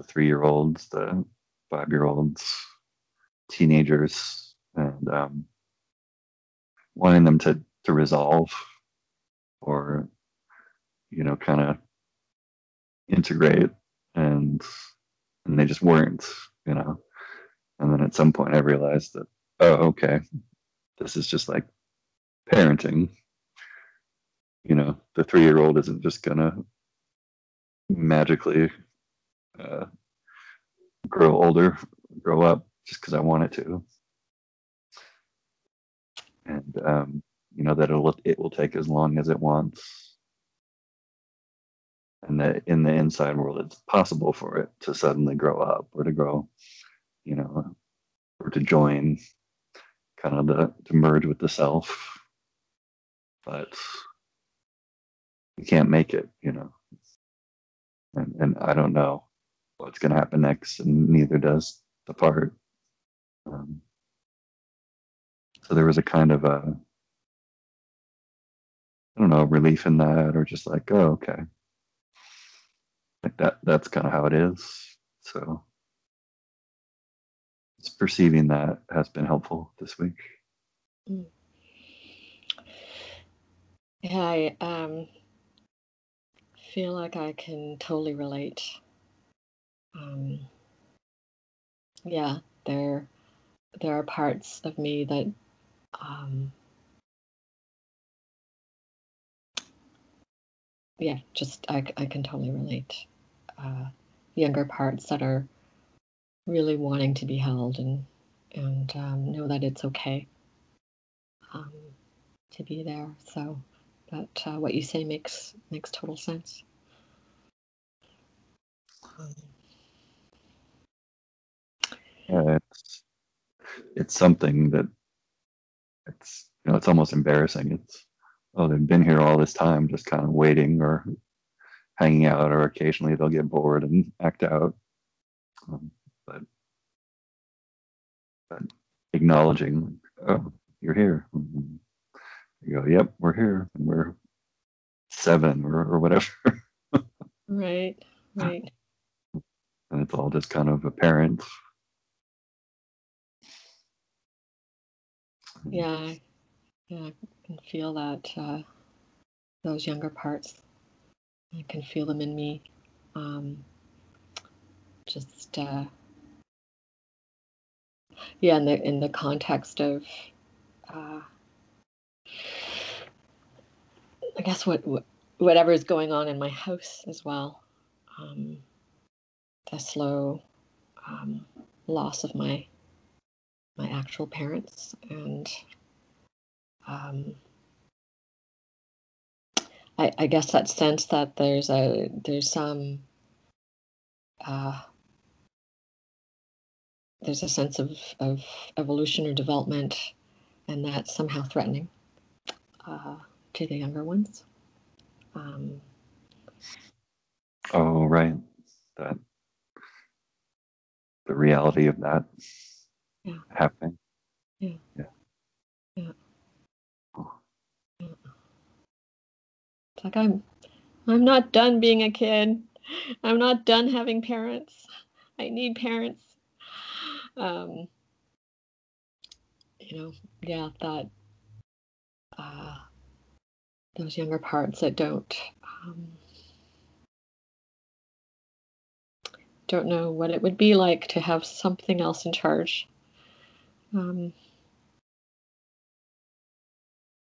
the three year olds, the five year olds, teenagers, and um, wanting them to to resolve or you know kind of integrate and and they just weren't you know. And then at some point i realized that oh okay this is just like parenting. You know the three year old isn't just gonna magically uh, grow older grow up just because i want it to. And um, you know that it'll it will take as long as it wants. And that in the inside world it's possible for it to suddenly grow up or to grow you know or to join kind of the to merge with the self. But you can't make it you know. And, and i don't know what's going to happen next and neither does the part um, so there was a kind of a I don't know, relief in that or just like, oh, okay. Like that that's kind of how it is. So it's perceiving that has been helpful this week. Mm. Yeah, I um, feel like I can totally relate. Um, yeah, there there are parts of me that um, yeah, just I, I can totally relate. Uh, younger parts that are really wanting to be held and and um, know that it's okay um, to be there. So that uh, what you say makes makes total sense. Um, yeah, it's it's something that it's you know it's almost embarrassing. It's oh, they've been here all this time, just kind of waiting or hanging out, or occasionally they'll get bored and act out. Um, but, but acknowledging, oh, you're here. Mm-hmm. You go, yep, we're here, and we're seven or, or whatever. right, right. And it's all just kind of apparent. Yeah, yeah, I can feel that uh, those younger parts. I can feel them in me. Um, just uh, yeah, in the in the context of uh, I guess what, what whatever is going on in my house as well. Um, the slow um, loss of my my actual parents and um, I, I, guess that sense that there's a there's some uh, there's a sense of, of evolution or development, and that's somehow threatening uh, to the younger ones. Um, oh, right. That the reality of that yeah. happening. Yeah. Yeah. Yeah. It's like I'm I'm not done being a kid. I'm not done having parents. I need parents. Um, you know, yeah, that uh, those younger parts that don't um, don't know what it would be like to have something else in charge. Um,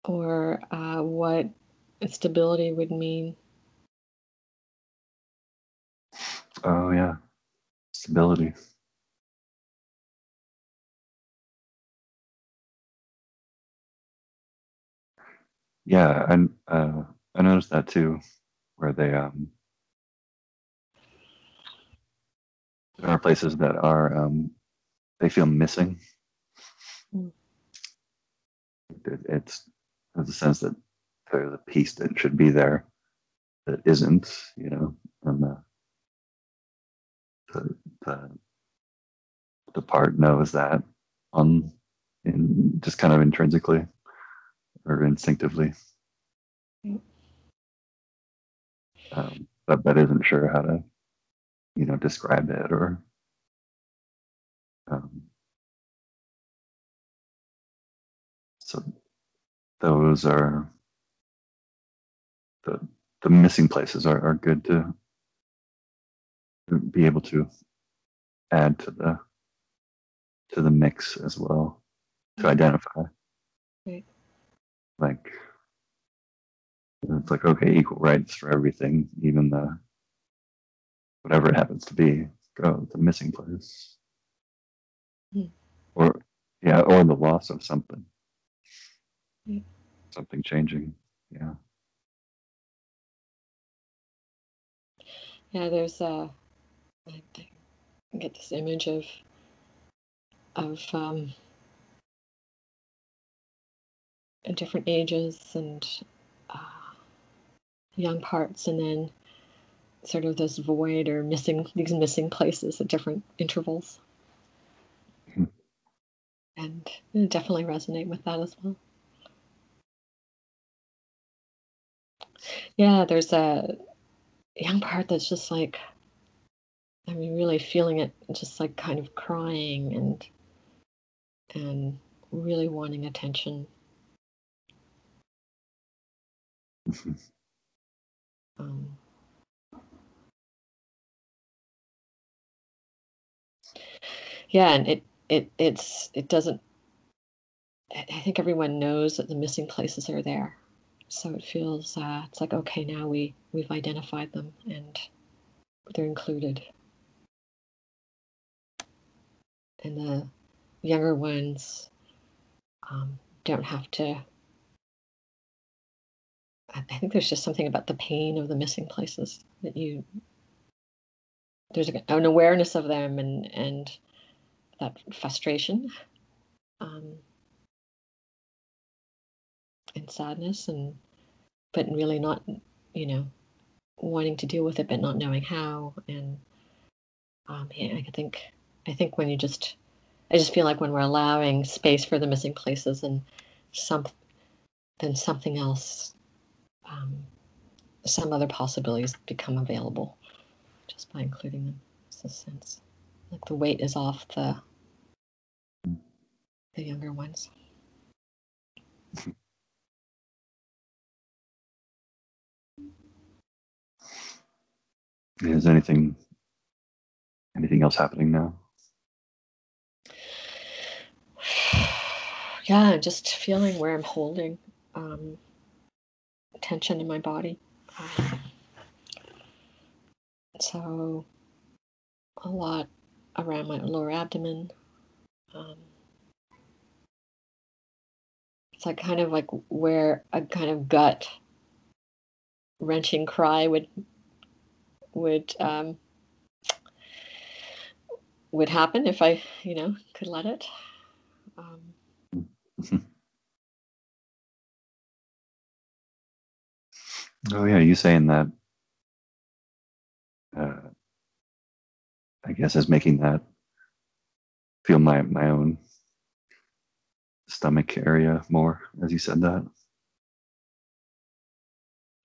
or uh, what stability would mean. Oh yeah, stability. Yeah, and uh, I noticed that too, where they um, there are places that are um, they feel missing. It, it's there's a sense that there's a piece that should be there that isn't, you know, and the the the, the part knows that on in just kind of intrinsically or instinctively. Um, but but isn't sure how to you know, describe it or um, so those are the the missing places are, are good to be able to add to the to the mix as well to identify Right. like it's like okay equal rights for everything even the whatever it happens to be go the missing place Hmm. or yeah or the loss of something Yeah. Something changing yeah Yeah, there's a. I I get this image of of um, at different ages and uh, young parts, and then sort of this void or missing these missing places at different intervals. Mhm. And definitely resonate with that as well. Yeah, there's a young part that's just like, I mean, really feeling it, just like kind of crying and and really wanting attention. Mhm. Um, yeah, and it it it's it doesn't. I think everyone knows that the missing places are there, so it feels uh, it's like okay, now we we've identified them and they're included, and the younger ones um, don't have to. I think there's just something about the pain of the missing places that you there's an awareness of them and and that frustration um, and sadness and but really not you know wanting to deal with it but not knowing how and um, yeah, I think I think when you just I just feel like when we're allowing space for the missing places and some then something else um, some other possibilities become available just by including them. It's a sense like the weight is off the the younger ones. is anything anything else happening now yeah, just feeling where I'm holding um, tension in my body. Um, so a lot around my lower abdomen. Um, it's like kind of like where a kind of gut wrenching cry would would um, would happen if I, you know, could let it. Um, oh yeah you saying that uh, i guess is making that feel my my own stomach area more as you said that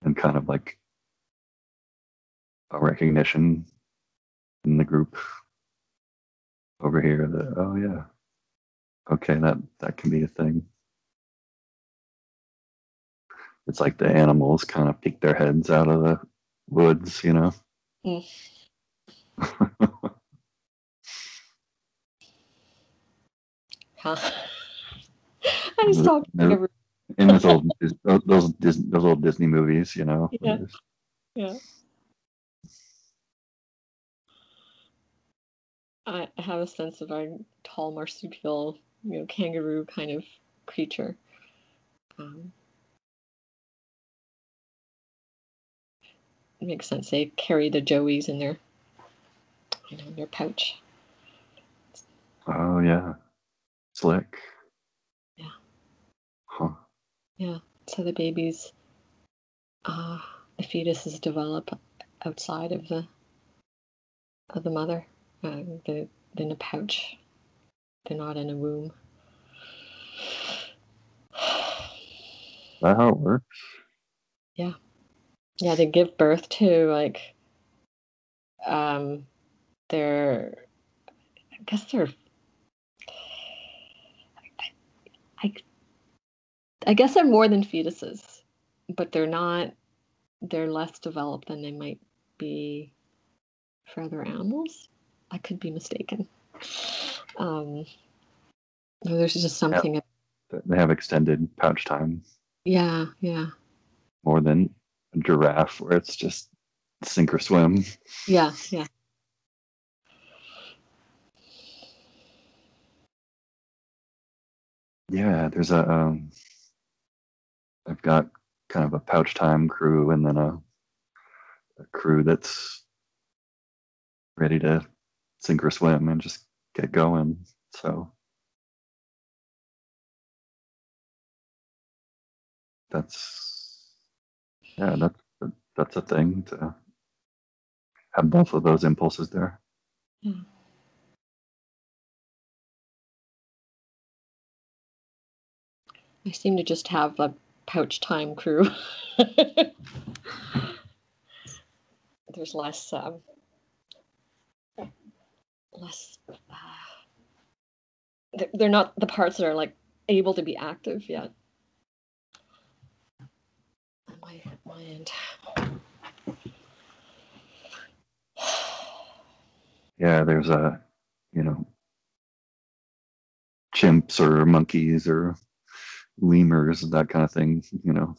and kind of like a recognition in the group over here that oh yeah okay that that can be a thing it's like the animals kind of peek their heads out of the woods you know Mm. huh? I just The- talked the- like a in those old those those, those old disney movies you know Yeah. Yeah. I have a sense of a tall marsupial, you know, kangaroo kind of creature. Um, makes sense. They carry the joeys in their, you know, in their pouch. oh yeah slick Yeah. huh Yeah. So the babies, uh, the fetuses develop outside of the of the mother. Uh, the in a pouch. They're not in a womb. Is that how it works Yeah, Yeah, they give birth to like um they're I guess they're I, I guess they're more than fetuses, but they're not they're less developed than they might be for other animals. I could be mistaken. Um, there's just something. They have extended pouch time. Yeah, yeah. More than a giraffe, where it's just sink or swim. Yeah, yeah. Yeah, there's a. Um, I've got kind of a pouch time crew, and then a, a crew that's ready to sink or swim and just get going. So that's yeah, that's that's a thing to have both of those impulses there. Hmm. I seem to just have a pouch time crew. There's less um, less uh, they're not the parts that are like able to be active yet. My my end. Yeah there's a you know chimps or monkeys or lemurs that kind of thing you know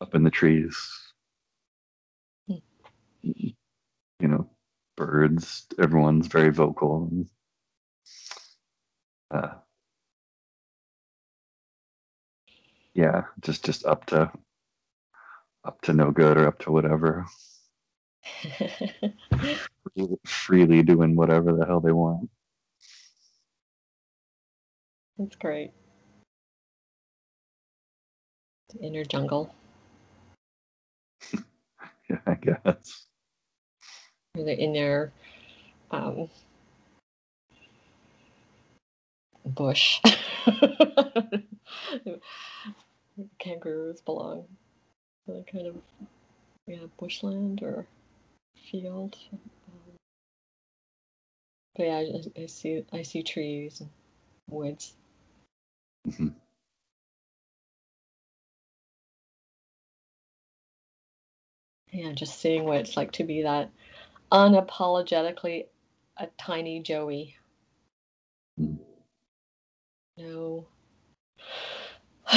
up in the trees. Hmm. you know birds. Everyone's very vocal. And, uh, yeah, just just up to up to no good or up to whatever. freely doing whatever the hell they want. That's great. The inner jungle. yeah, I guess in their um, bush. Kangaroos belong to that kind of yeah bushland or field. Um, but yeah, I, I, see I see trees and woods. Mm-hmm. Yeah, just seeing what it's like to be that unapologetically a tiny Joey. No.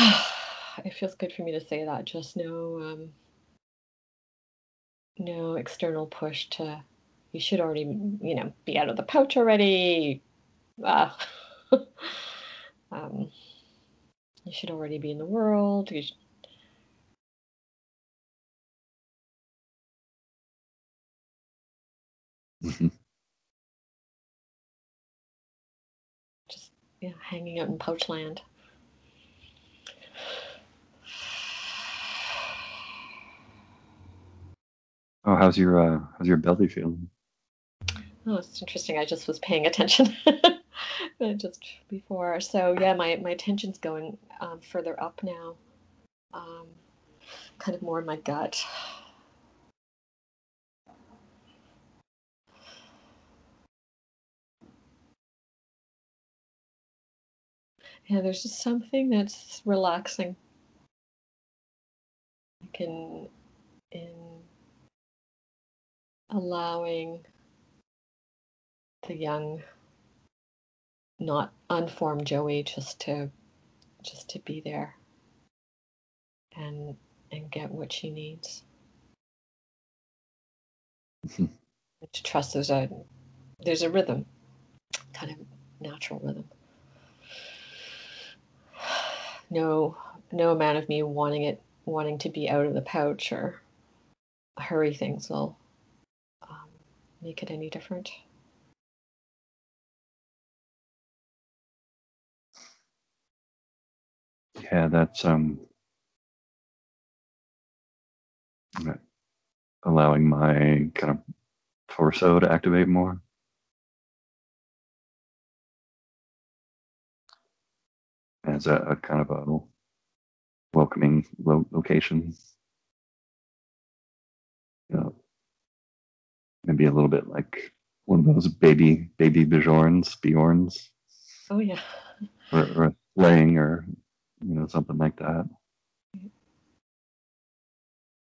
it feels good for me to say that. Just no, um, no external push to. You should already, you know, be out of the pouch already. Uh, um, you should already be in the world. You should, Mm-hmm. Just yeah, hanging out in Pouchland. Oh, how's your uh, how's your belly feeling? Oh, it's interesting. I just was paying attention just before. So yeah, my my attention's going um, further up now, um, kind of more in my gut. Yeah, there's just something that's relaxing. Like in, in allowing the young, not unformed Joey just to just to be there and and get what she needs. Mm-hmm. To trust there's a there's a rhythm, kind of natural rhythm no no amount of me wanting it wanting to be out of the pouch or hurry things will um, make it any different. Yeah, that's um allowing my kind of torso to activate more. As a, a kind of a welcoming lo- location. You know, maybe a little bit like one of those baby baby Bjorns, Bjorns, Oh yeah. or, or laying, or you know something like that.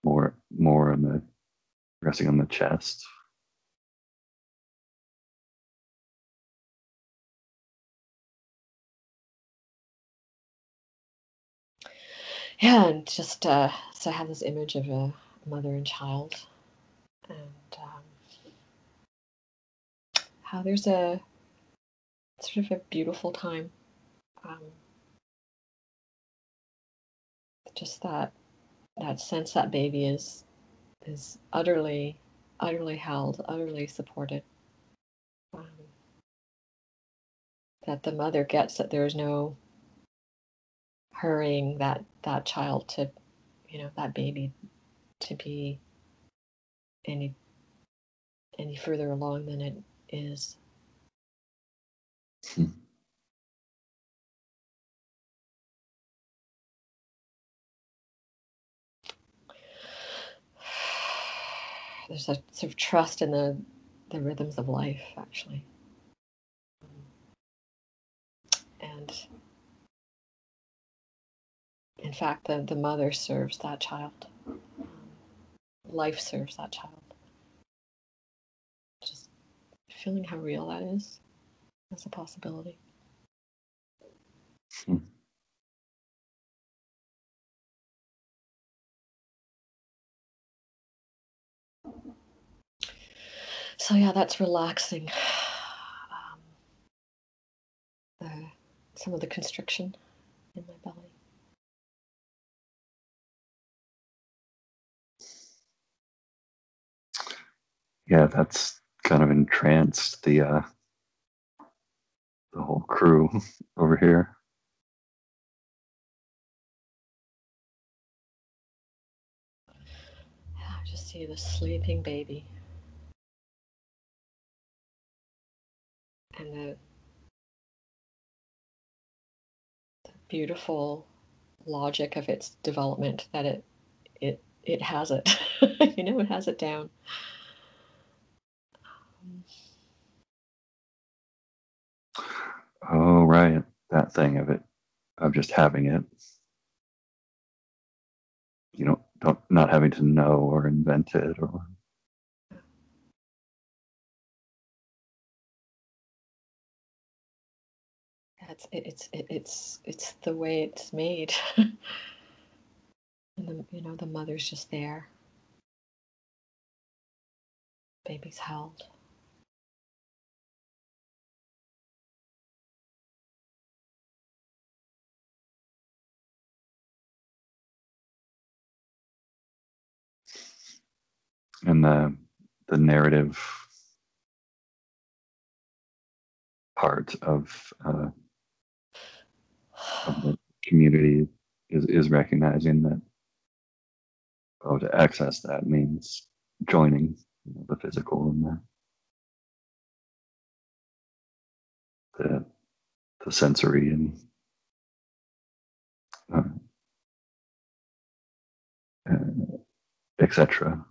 More more on the resting on the chest. Yeah, and just uh, so I have this image of a mother and child, and um, how there's a sort of a beautiful time. Um, just that that sense that baby is is utterly utterly held, utterly supported. Um, that the mother gets that there is no hurrying that that child to, you know, that baby to be any any further along than it is. Hmm. There's a sort of trust in the the rhythms of life, actually, and in fact, the, the mother serves that child. Um, life serves that child. Just feeling how real that is as a possibility. Hmm. So yeah, that's relaxing. Um, the, some of the constriction in my belly. Yeah, that's kind of entranced the uh, the whole crew over here. I just see the sleeping baby. And the, the beautiful logic of its development that it it it has it. you know, it has it down. Oh, right, that thing of it of just having it. You know, don't not having to know or invent it or It's it, it's it, it's it's the way it's made, and the you know the mother's just there. Baby's held. And the the narrative part of uh, of the community is is recognizing that oh to access that means joining you know, the physical and the the, the sensory and uh, uh, etc.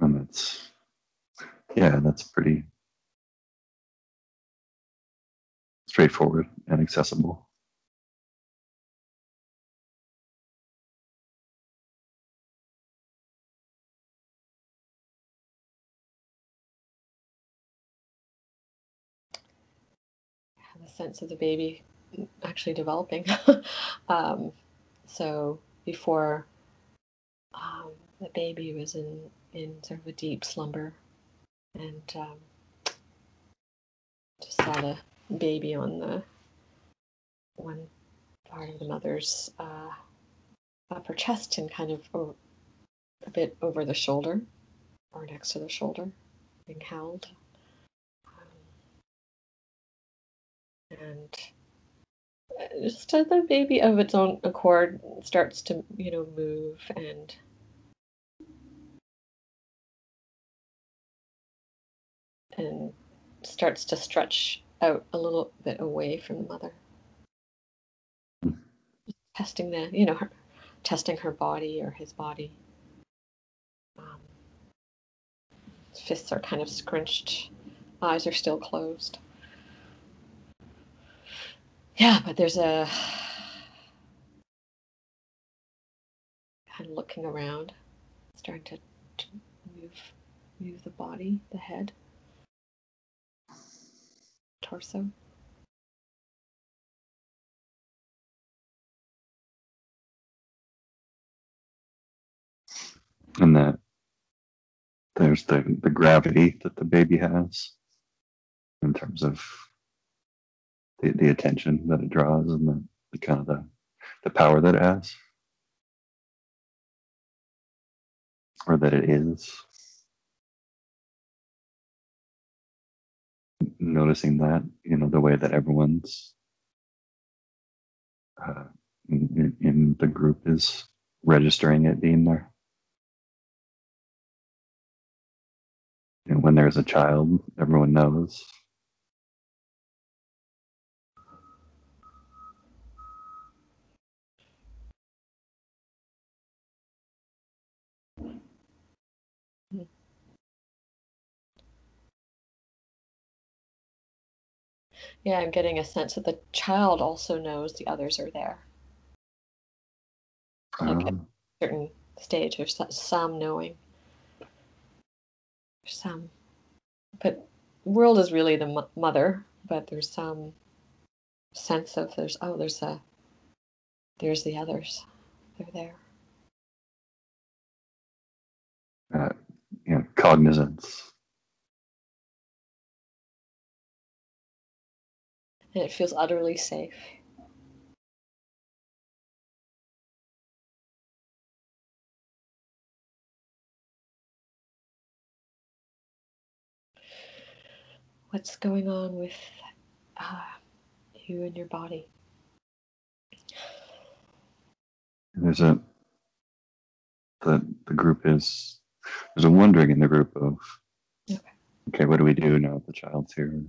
And that's yeah, that's pretty straightforward and accessible. the sense of the baby actually developing. um, so before um, the baby was in in sort of a deep slumber, and um, just saw the baby on the one part of the mother's uh, upper chest and kind of o- a bit over the shoulder or next to the shoulder, being held. Um, and uh, just as the baby of its own accord starts to, you know, move and and starts to stretch out a little bit away from the mother. Mm. Testing the, you know, her, testing her body or his body. Um, fists are kind of scrunched, eyes are still closed. Yeah, but there's a kind of looking around, starting to, to move move the body, the head, torso. And that there's the, the gravity that the baby has in terms of the, the attention that it draws and the, the kind of the, the power that it has. Or that it is. Noticing that, you know, the way that everyone's uh, in, in the group is registering it being there. And when there's a child, everyone knows. Yeah, I'm getting a sense that the child also knows the others are there. Like at a Um, certain stage, there's some knowing. There's some. But world is really the mo- mother, but there's some sense of there's oh there's a there's the others. They're there. uh, you know, cognizance. And it feels utterly safe. What's going on with uh, you and your body? There's a the the group is there's a wondering in the group of Okay. okay, what do we do now that the child's here?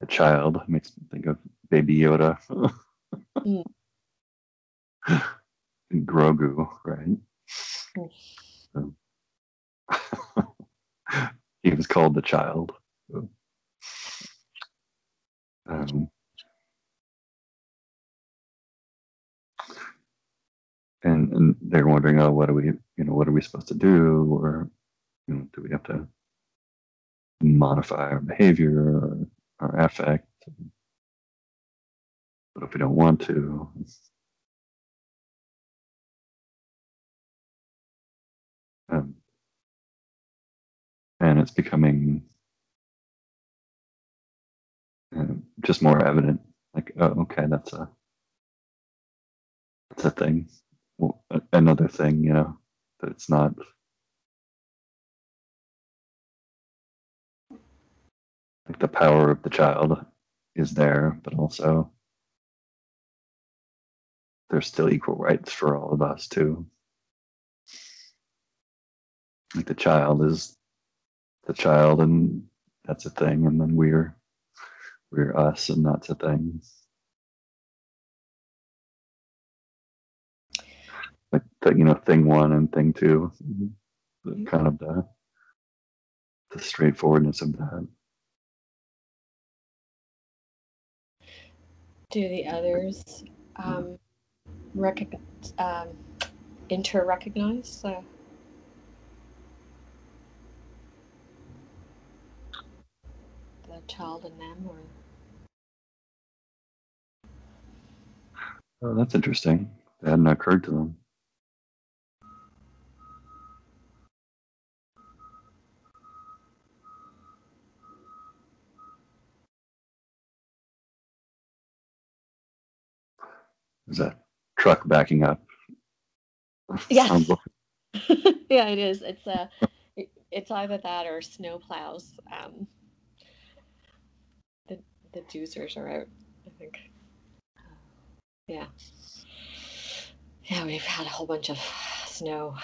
The child makes me think of Baby Yoda. Mm. And Grogu, right? Mm. So- he was called the child. So, Um, and, and they're wondering, oh, what are we, you know, what are we supposed to do, or you know, do we have to modify our behavior or our affect? But if we don't want to? Um, and it's becoming um, just more evident. Like, oh, okay, that's a that's a thing. Well, another thing, you know, that it's not. Like the power of the child is there, but also there's still equal rights for all of us too. Like the child is the child, and that's a thing, and then we're we're us, and that's a thing. Like the, you know, thing one and thing two, the kind of the the straightforwardness of that. Do the others um, um, inter-recognize? Uh, the child and them, or Oh, that's interesting. That hadn't occurred to them. Is that truck backing up? Yes. Like- yeah, it is. It's uh, it's either that or snow plows. Um, the the doozers are out. I think. Yeah. Yeah, we've had a whole bunch of snow.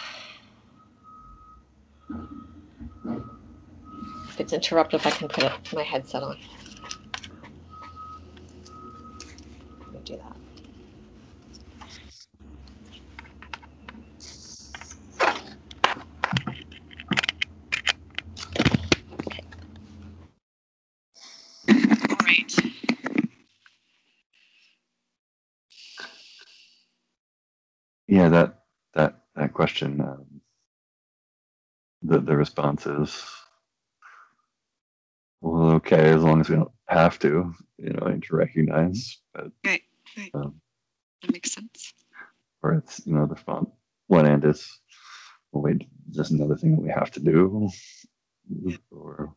If it's interrupted, I can put it, my headset on. Let me do that. Yeah, that that that question, um, the the response is, well, okay, as long as we don't have to, you know, to recognize, but Right, right. um, That makes sense. or it's you know the response one end is, well, wait, is this another thing that we have to do, or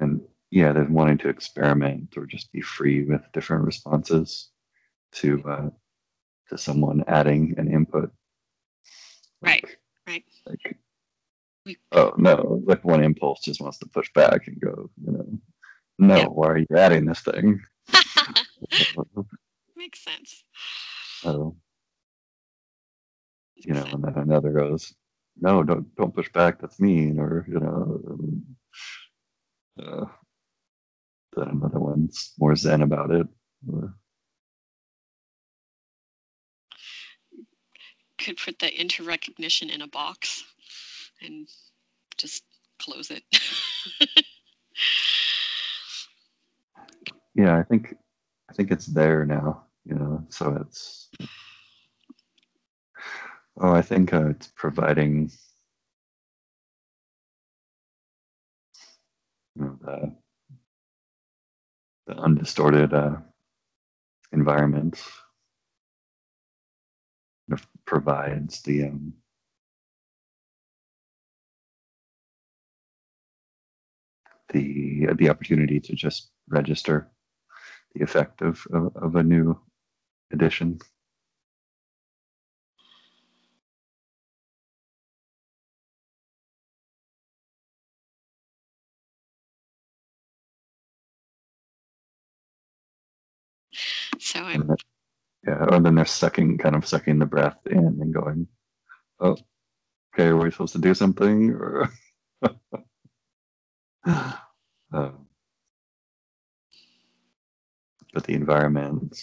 and yeah, they're wanting to experiment or just be free with different responses to uh, to someone adding an input. Right, Like- right. Like, oh no, like one impulse just wants to push back and go, you know, no, Yeah. why are you adding this thing? Makes sense. Oh, you know, and then another goes, no, don't don't push back. That's mean, or you know, um, uh, then another one's more zen about it. Or, Could put the into recognition in a box and just close it. yeah, I think I think it's there now. You know, so it's. Oh, I think uh, it's providing. You know, the the undistorted uh, environment provides the um, the the opportunity to just register the effect of of, of a new addition. Yeah, or then they're sucking, kind of sucking the breath in and going, "Oh, okay, are we supposed to do something?" Or, um, but the environment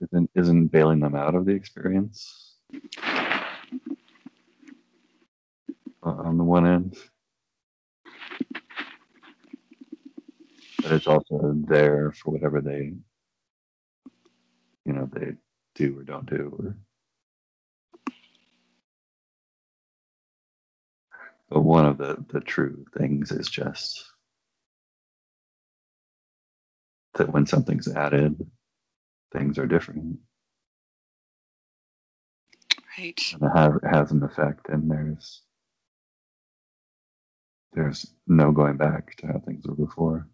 isn't isn't bailing them out of the experience. uh, On the one end, but it's also there for whatever they, you know, they do or don't do. Or, but one of the the true things is just that when something's added, things are different right. and it have, has an effect, and there's there's no going back to how things were before.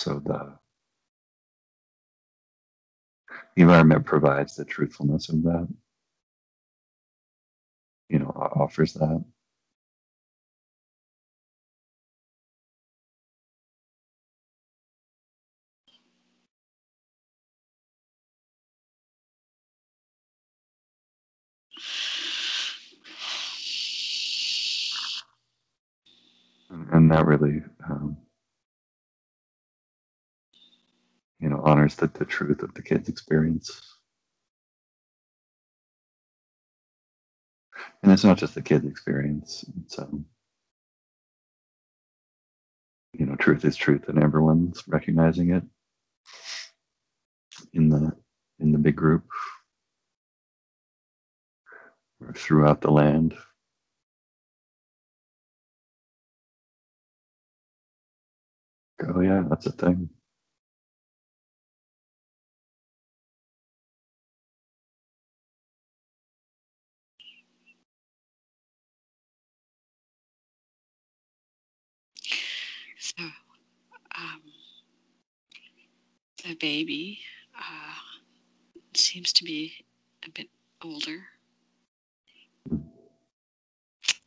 So the environment provides the truthfulness of that. You know, offers that. and that really um, you know honors the, the truth of the kids experience. And it's not just the kids experience it's um you know truth is truth and everyone's recognizing it in the in the big group or throughout the land. Oh yeah that's a thing So um, the baby uh, seems to be a bit older.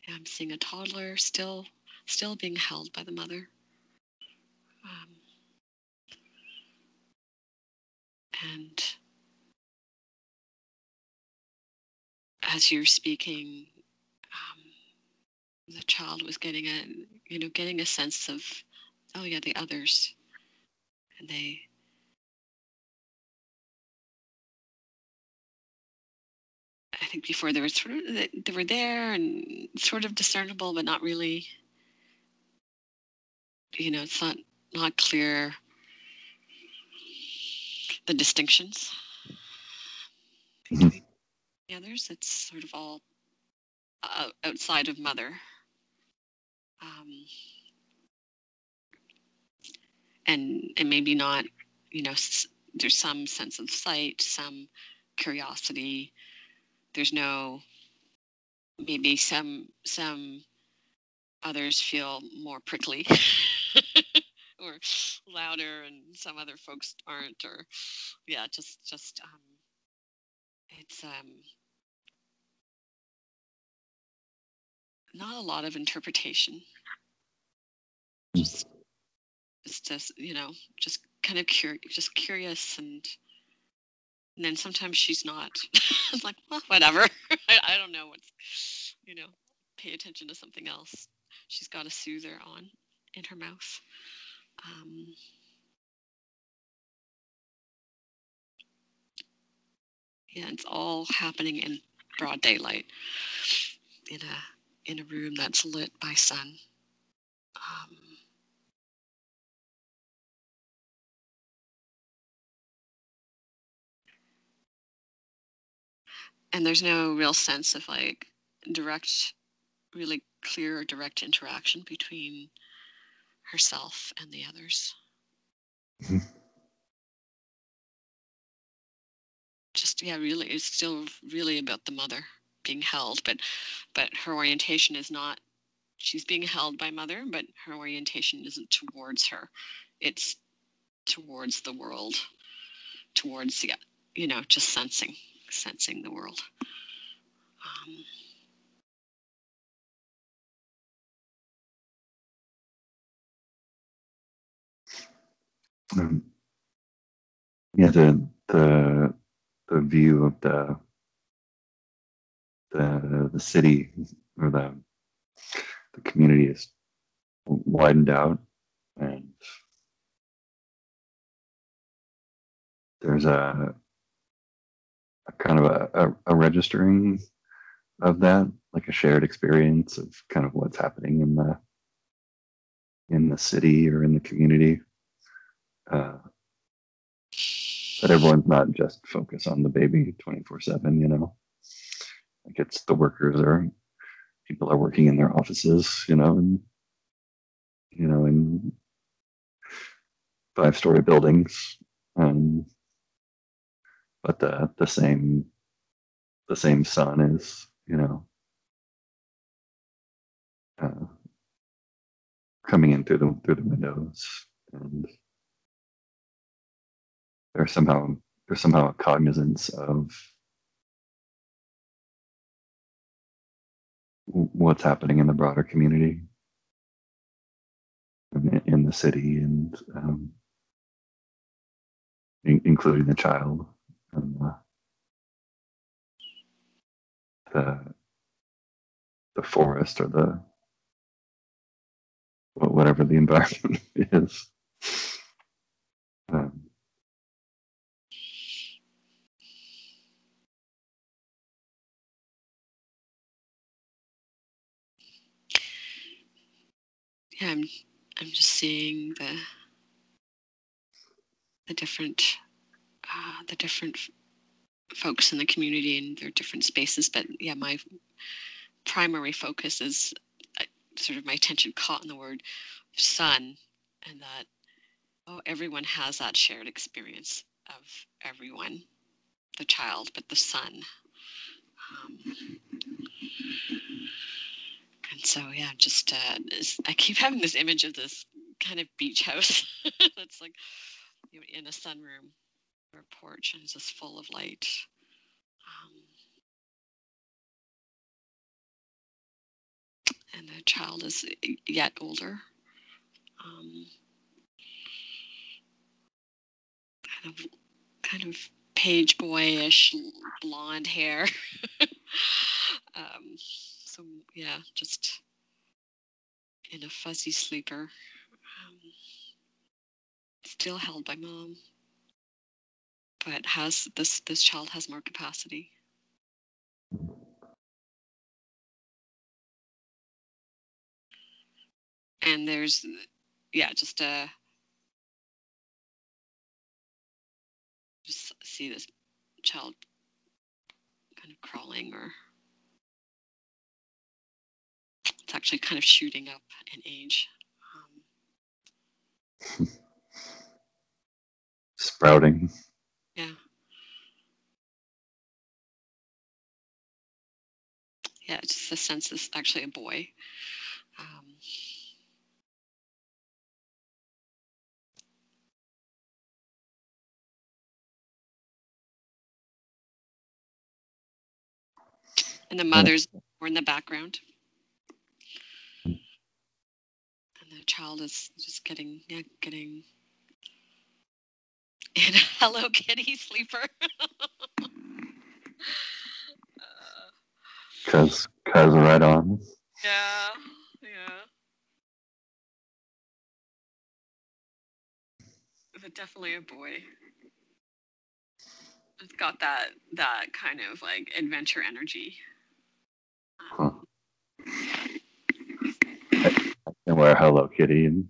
I'm seeing a toddler still still being held by the mother. Um, and as you're speaking, um, the child was getting a you know getting a sense of oh yeah the others, and they I think before they were sort of they were there and sort of discernible, but not really. You know, it's not not clear the distinctions between the others. It's sort of all uh, outside of mother. Um, and and maybe not, you know, s- there's some sense of sight, some curiosity. There's no maybe some some others feel more prickly or louder and some other folks aren't or yeah just just um it's um not a lot of interpretation. Just it's just you know just kind of cur- just curious and and then sometimes she's not. It's like well, whatever. I, I don't know what's you know pay attention to something else. She's got a soother on in her mouth. Um, yeah it's all happening in broad daylight in a in a room that's lit by sun. Um, and there's no real sense of like direct really clear or direct interaction between herself and the others. Mhm. just yeah really it's still really about the mother being held but but her orientation is not she's being held by mother but her orientation isn't towards her. It's towards the world towards the you know just sensing sensing the world. Um, Um, yeah, the the the view of the the the city or the the community is widened out, and there's a, a kind of a, a, a registering of that, like a shared experience of kind of what's happening in the in the city or in the community. Uh, that everyone's not just focused on the baby 24 7 you know like it's the workers or people are working in their offices you know and you know in five story buildings um but the the same the same sun is you know uh, coming in through the through the windows. And there's somehow there's somehow a cognizance of what's happening in the broader community in, the city and um, in, including the child and uh, the the forest or the whatever the environment is. Um, yeah i'm i'm just seeing the the different uh, the different folks in the community and their different spaces but yeah my primary focus is uh, sort of my attention caught in the word sun and that oh everyone has that shared experience of everyone the child but the sun. Um, and so yeah just uh, i keep having this image of this kind of beach house that's like in a sunroom a porch and just full of light. Um, and the child is yet older. Um, kind of kind of page boyish blonde hair. Um, so yeah just in a fuzzy sleeper. Um, still held by mom but has this this child has more capacity. And there's yeah, just a just see this child kind of crawling or it's actually kind of shooting up in age. Um, Sprouting. Yeah it's just the sense it's actually a boy. Um, and the mother's more in the background. And the child is just getting yeah getting in. A hello kitty sleeper Cause, cause right on. yeah yeah but definitely a boy it's got that that kind of like adventure energy Huh. And wear Hello Kitty and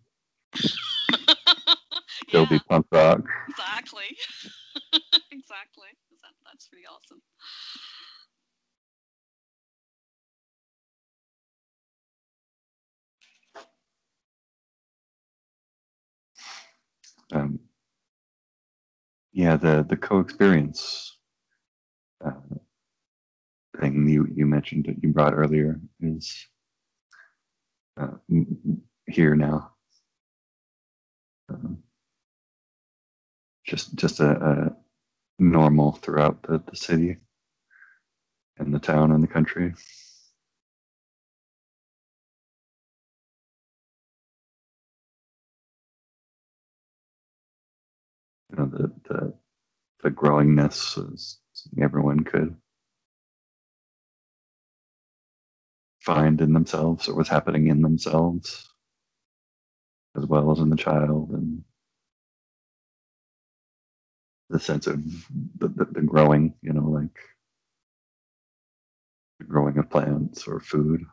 still yeah be punk rock. exactly that, that's pretty awesome Um, yeah, the the co-experience uh, thing you you mentioned that you brought earlier is uh, here now. Um, just just a, a normal throughout the, the city and the town and the country. You know, the the, the growingness is everyone could find in themselves or what's happening in themselves as well as in the child and the sense of the, the, the growing, you know, like the growing of plants or food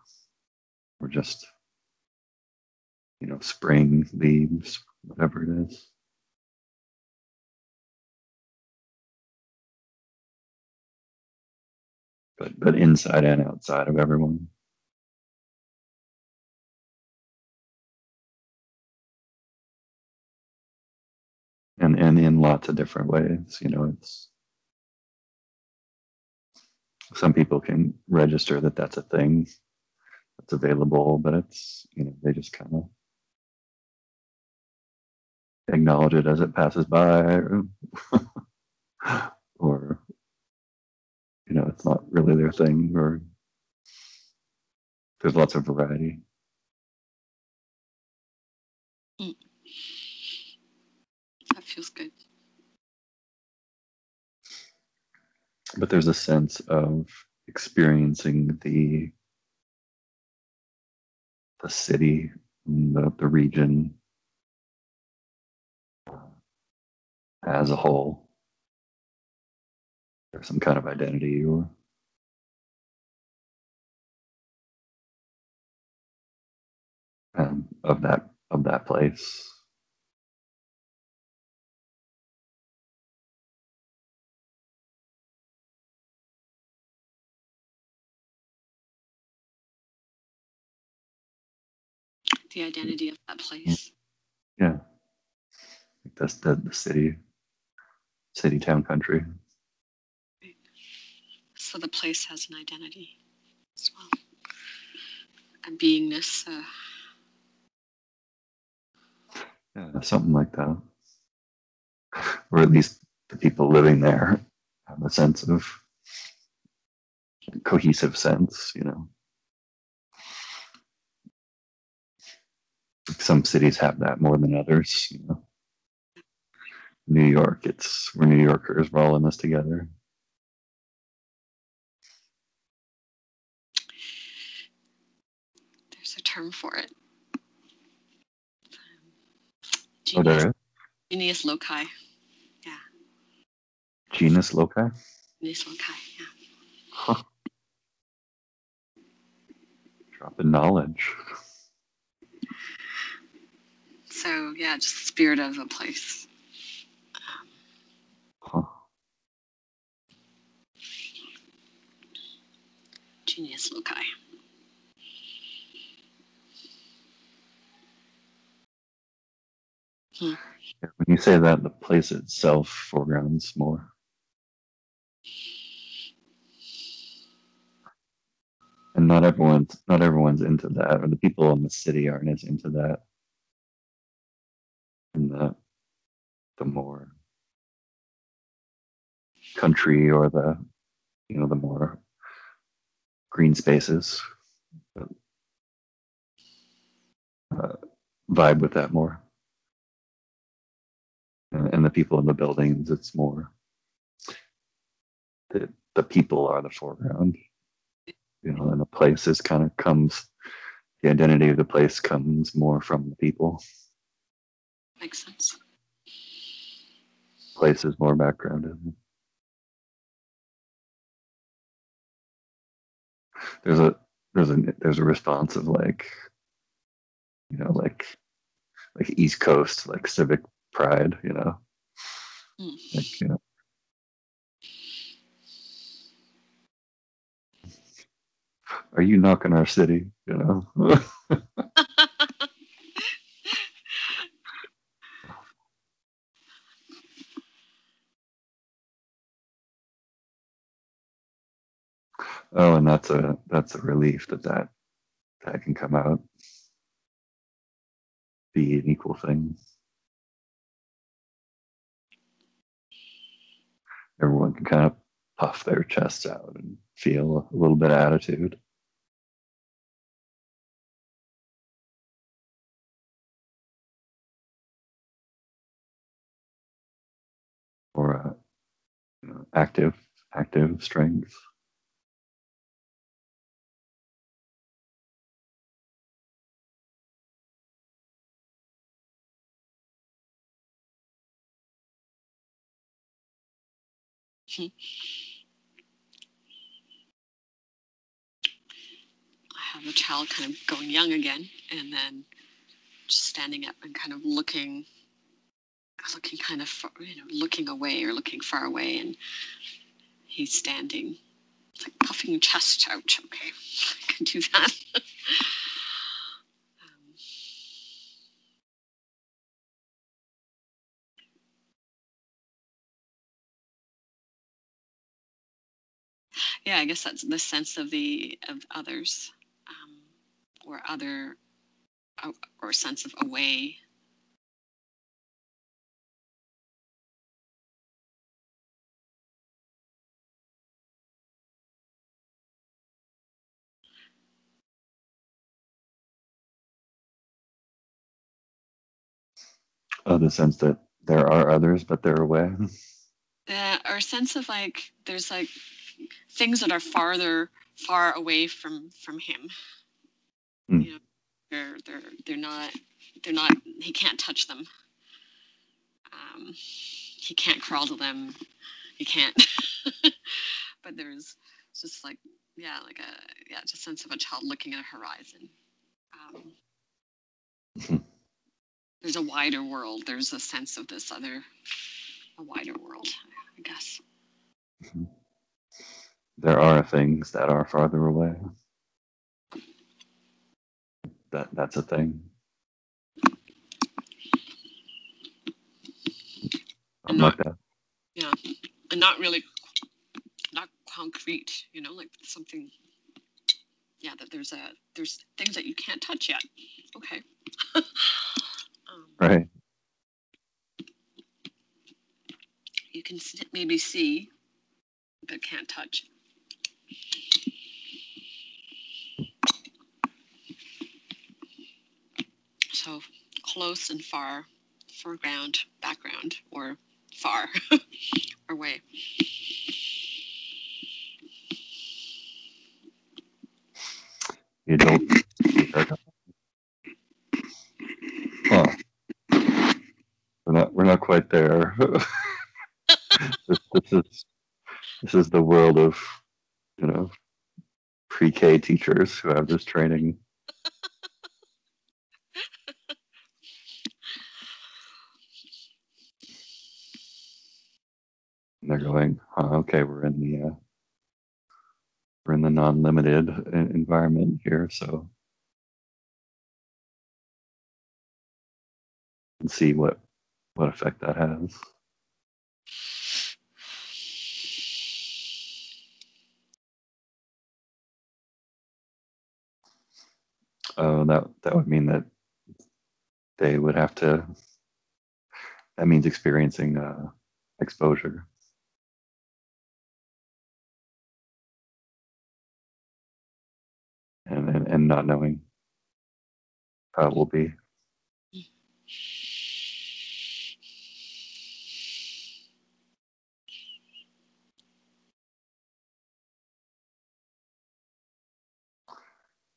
or just, you know, spring leaves, whatever it is. But, but inside and outside of everyone. And, and in lots of different ways, you know, it's, some people can register that that's a thing that's available, but it's, you know, they just kind of acknowledge it as it passes by or, or you know, it's not really their thing or there's lots of variety. Mm. that feels good But there's a sense of experiencing the the city, the, the region as a whole. There's some kind of identity or um, of that of that place. the identity of that place Yeah. That's the, the city, city, town, country. So the place has an identity as well a beingness uh, Yeah, something like that. Or at least the people living there have a sense of cohesive sense, you know. Some cities have that more than others, you know. New York, it's we're New Yorkers, we're all in this together. there's a term for it Oh, genius, there is genius loci genus loci. genius loci yeah Huh. Drop in knowledge. So yeah, just the spirit of a place. Huh. Genius loci. When you say that, the place itself foregrounds more. And not everyone's not everyone's into that, or the people in the city aren't as into that. And the the more country or the you know the more green spaces uh, vibe with that more and, the people in the buildings it's more the, the people are the foreground. You know and the place is kind of comes the identity of the place comes more from the people. Makes sense. place is more backgrounded there's a there's a there's a response of like you know like like east coast like civic pride you know? Mm. like you know. Are you knocking our city you know? Oh and that's a that's a relief that that that can come out. Be an equal thing everyone can kind of puff their chests out and feel a little bit of attitude. Or uh, active active strength I have a child kind of going young again, and then just standing up and kind of looking, looking kind of, far, you know, looking away or looking far away, and he's standing, like puffing chest out. Okay, I can do that. yeah, I guess that's the sense of the of others, um, or other, uh, or sense of away. oh the sense that there are others but they're away Yeah, or a sense of like there's like things that are farther far away from from him. Mm. you know they're they're they're not they're not he can't touch them. Um he can't crawl to them. He can't. But there's just like yeah like a yeah just a sense of a child looking at a horizon. Um Mhm. there's a wider world. There's a sense of this other a wider world i guess there are things that are farther away. That that's a thing. I'm not- like that and not really not concrete you know like something yeah that there's a there's things that you can't touch yet. Okay. Um, right. You can maybe see but can't touch so close and far foreground background or far or way. The adult huh. we're not we're not quite there. This, this is this is the world of you know pre-k teachers who have this training And they're going, okay, we're in the uh, we're in the non-limited environment here, so and see what what effect that has. Oh, that that would mean that they would have to. That means experiencing uh, exposure. And, not knowing how it will be.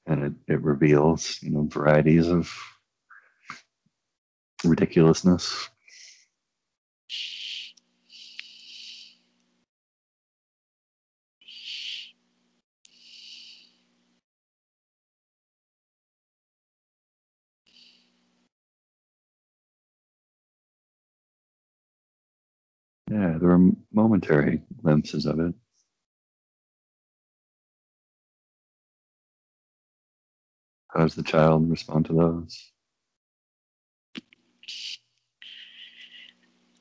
And it, it reveals, you know, varieties of ridiculousness. Yeah, there are momentary glimpses of it. How does the child respond to those?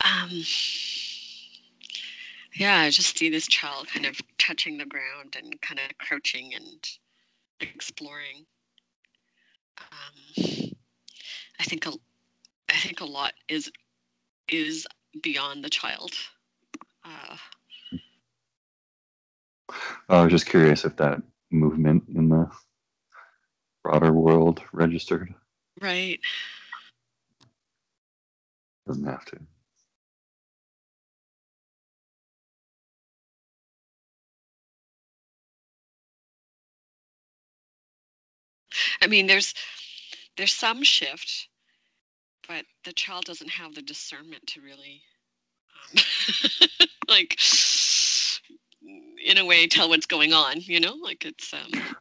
Um, yeah, I just see this child kind of touching the ground and kind of crouching and exploring. Um, I think a, I think a lot is is beyond the child. Uh, I was just curious if that movement in the broader world registered. right. Doesn't have to. I mean, there's there's some shift, but the child doesn't have the discernment to really, um, like, in a way, tell what's going on. You know, like it's um,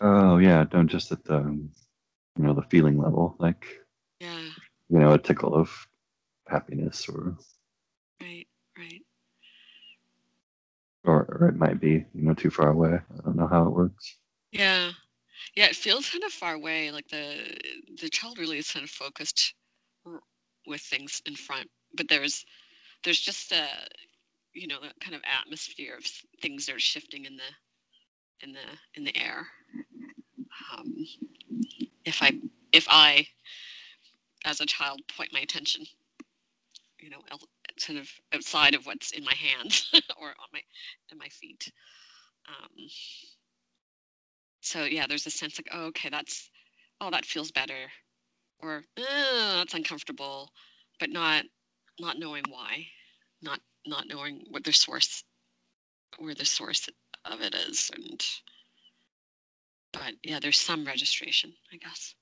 Oh yeah, don't just at the you know the feeling level, like yeah, you know a tickle of happiness, or right, right. or, or it might be you know too far away. I don't know how it works. Yeah. Yeah, it feels kind of far away. Like the the child really is kind of focused with things in front, but there's there's just a you know that kind of atmosphere of things are shifting in the in the in the air. Um, if I if I as a child point my attention, you know, kind of outside of what's in my hands or on my in my feet. Um, so yeah there's a sense like oh, okay that's oh that feels better or "Uh, that's uncomfortable but not not knowing why not not knowing what the source where the source of it is and but yeah there's some registration i guess.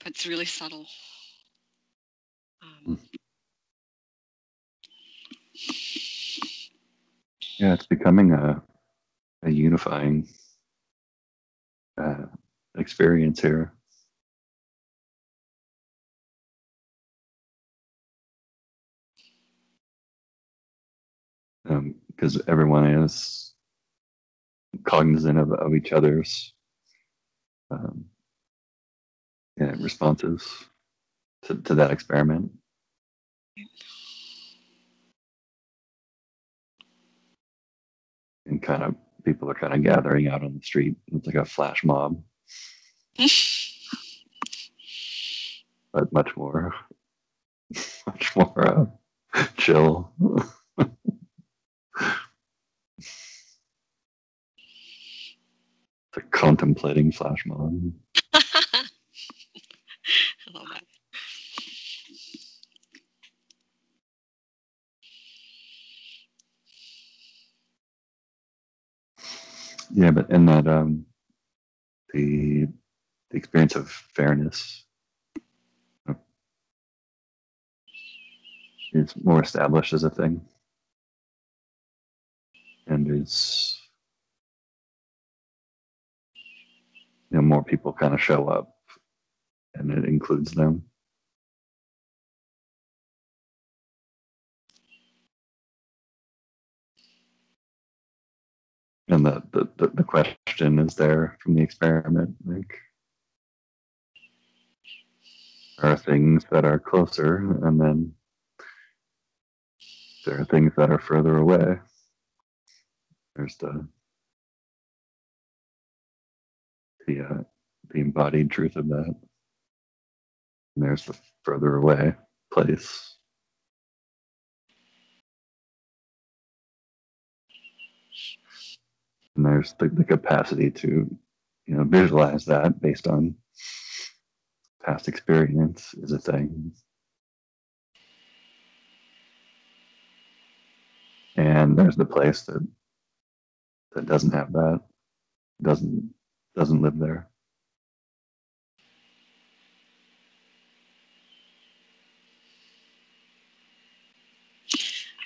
But it's really subtle. Um, Yeah, it's becoming a a unifying uh, experience here. Because everyone is cognizant of, of each other's um, yeah, responses to, to that experiment. And kind of people are kind of gathering out on the street. It's like a flash mob, but much more, much more uh, chill. A contemplating flash mob. i love that Yeah, but in that um, the the experience of fairness. Is more established as a thing. And is you know more people kind of show up and it includes them. And the, the, the question is there from the experiment like there are things that are closer and then there are things that are further away. There's the the uh, the embodied truth of that. And there's the further away place. And there's the, the capacity to you know visualize that based on past experience is a thing. And there's the place that that doesn't have that doesn't doesn't live there.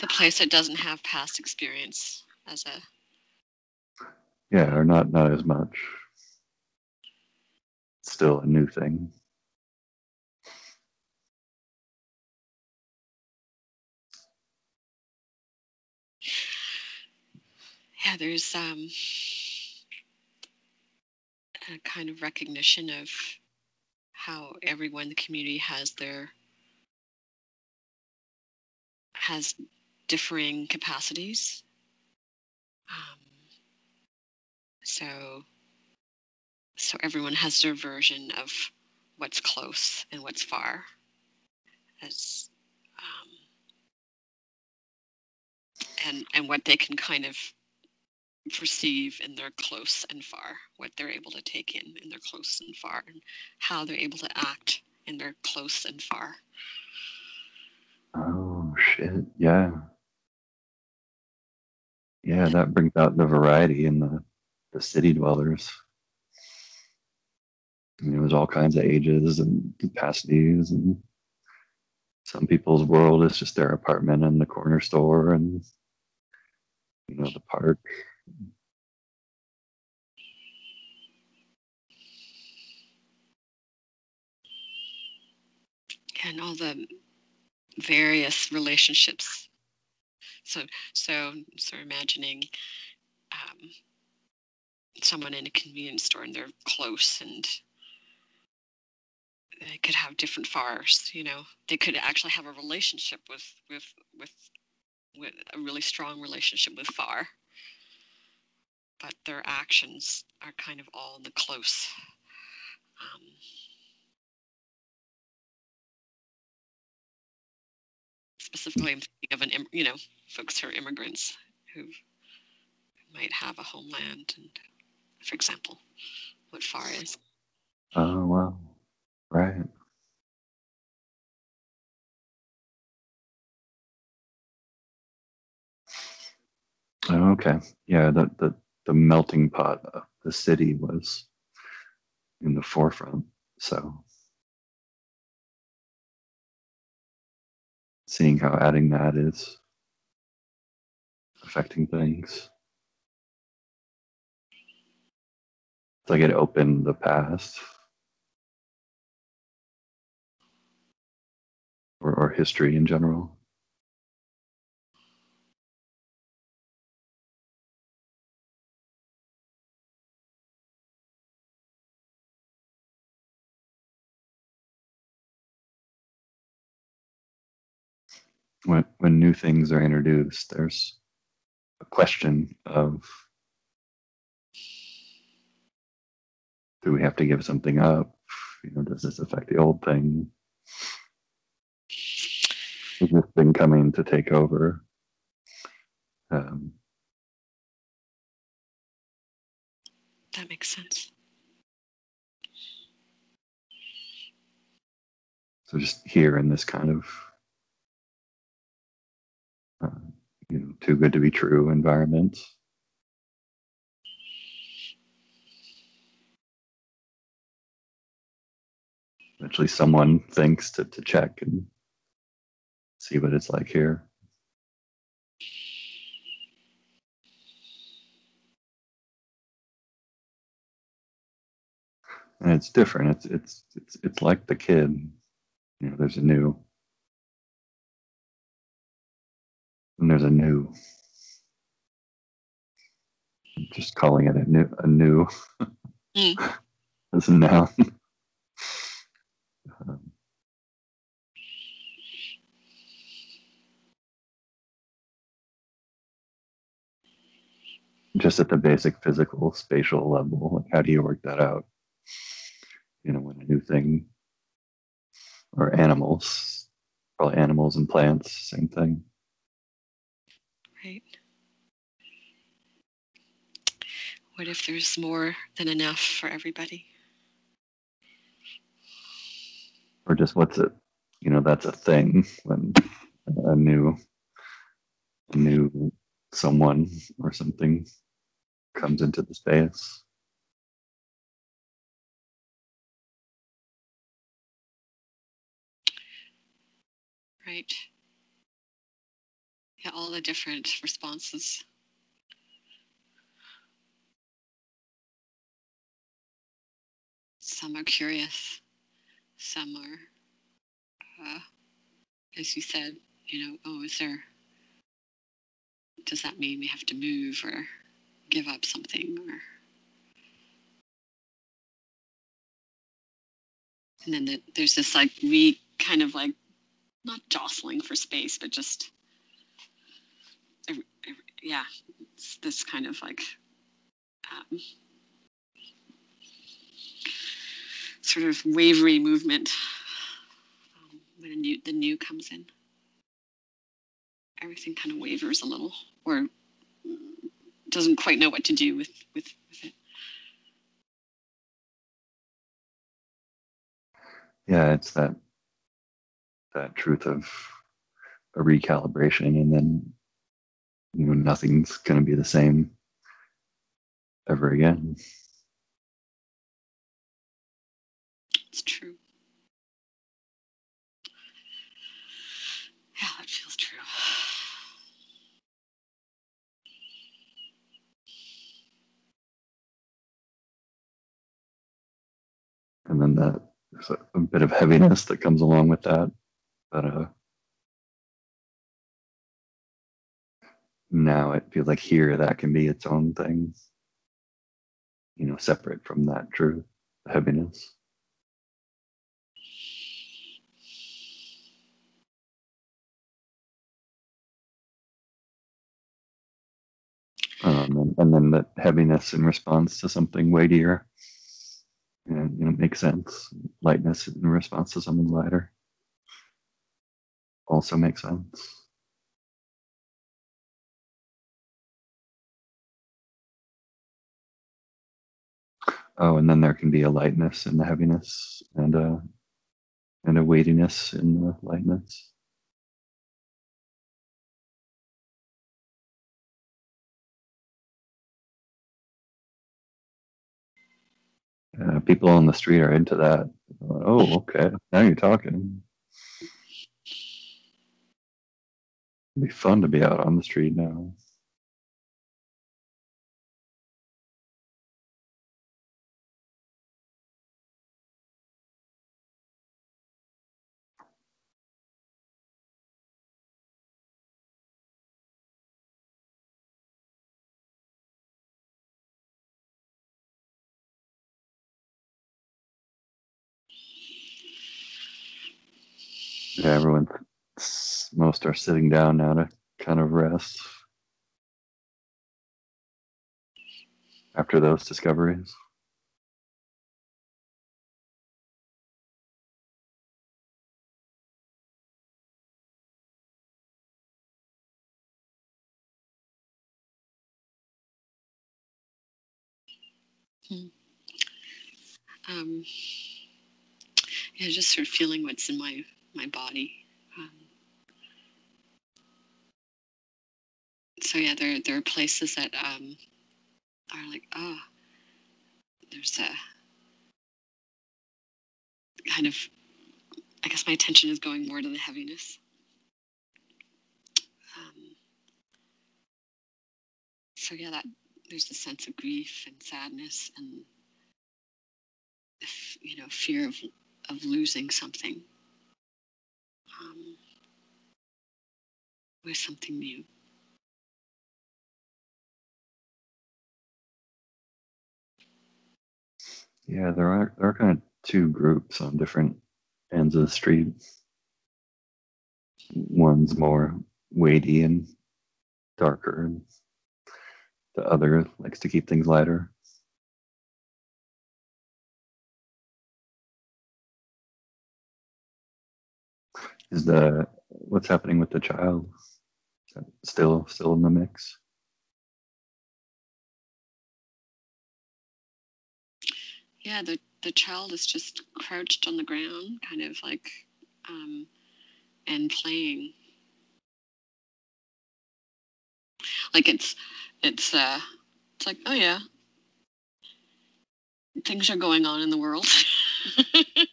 The place that doesn't have past experience as a yeah or not not as much. Still a new thing yeah there's um a kind of recognition of how everyone in the community has their has differing capacities. Um, so so everyone has their version of what's close and what's far as um, and and what they can kind of perceive in their close and far what they're able to take in in their close and far and how they're able to act in their close and far. Oh shit. Yeah. Yeah that brings out the variety in the the city dwellers. I mean, there's all kinds of ages and capacities and some people's world is just their apartment and the corner store and you know the park and all the various relationships. So so so imagining um, someone in a convenience store and they're close and they could have different fars you know. They could actually have a relationship with with with with a really strong relationship with far but their actions are kind of all in the close. Um, specifically i'm thinking of an you know folks who are immigrants who might have a homeland and for example what far is. Oh wow. Right. Oh, okay. Yeah the, the the melting pot of the city was in the forefront. So seeing how adding that is affecting things. It's like it opened the past or, or history in general when when new things are introduced there's a question of do we have to give something up? You know does this affect the old thing? Is this thing coming to take over? Um, that makes sense. so just here in this kind of you know too good to be true environment eventually someone thinks to, to check and see what it's like here. And it's different. It's it's it's it's like the kid. You know there's a new and there's a new Just calling it a new, a new Mm. as a noun. Um, just at the basic physical spatial level, like how do you work that out? You know, when a new thing or animals, probably animals and plants, same thing. Right. What if there's more than enough for everybody? Or just what's it? You know, that's a thing when a new, a new someone or something comes into the space. Right. Yeah, all the different responses. Some are curious, some are, uh, as you said, you know, oh, is there, does that mean we have to move or give up something or and then the, there's this like we kind of like not jostling for space but just yeah it's this kind of like um, sort of wavery movement um, when a new the new comes in. Everything kind of wavers a little or doesn't quite know what to do with with, with it. Yeah, it's that that truth of a recalibration, and then you know nothing's going to be the same ever again. it's true yeah that feels true And then that there's a, a bit of heaviness that comes along with that, but uh, now it feels like here that can be its own thing, you know, separate from that truth, heaviness. Um, and, and then that heaviness in response to something weightier, and you know, makes sense. Lightness in response to something lighter also makes sense. Oh, and then there can be a lightness in the heaviness, and a and a weightiness in the lightness. Uh, people on the street are into that. Oh, okay. Now you're talking. It'd be fun to be out on the street now. Yeah, everyone, most are sitting down now to kind of rest after those discoveries. um, yeah, just sort of feeling what's in my my body. Um, so yeah, there there are places that um, are like, oh, there's a kind of, I guess my attention is going more to the heaviness. Um, so yeah, that there's a sense of grief and sadness and you know fear of of losing something um, with something new. Yeah, there are there are kind of two groups on different ends of the street. One's more weighty and darker, and the other likes to keep things lighter. Is the what's happening with the child still still in the mix? Yeah, the the child is just crouched on the ground, kind of like, um, and playing. Like it's it's uh it's like oh yeah, things are going on in the world.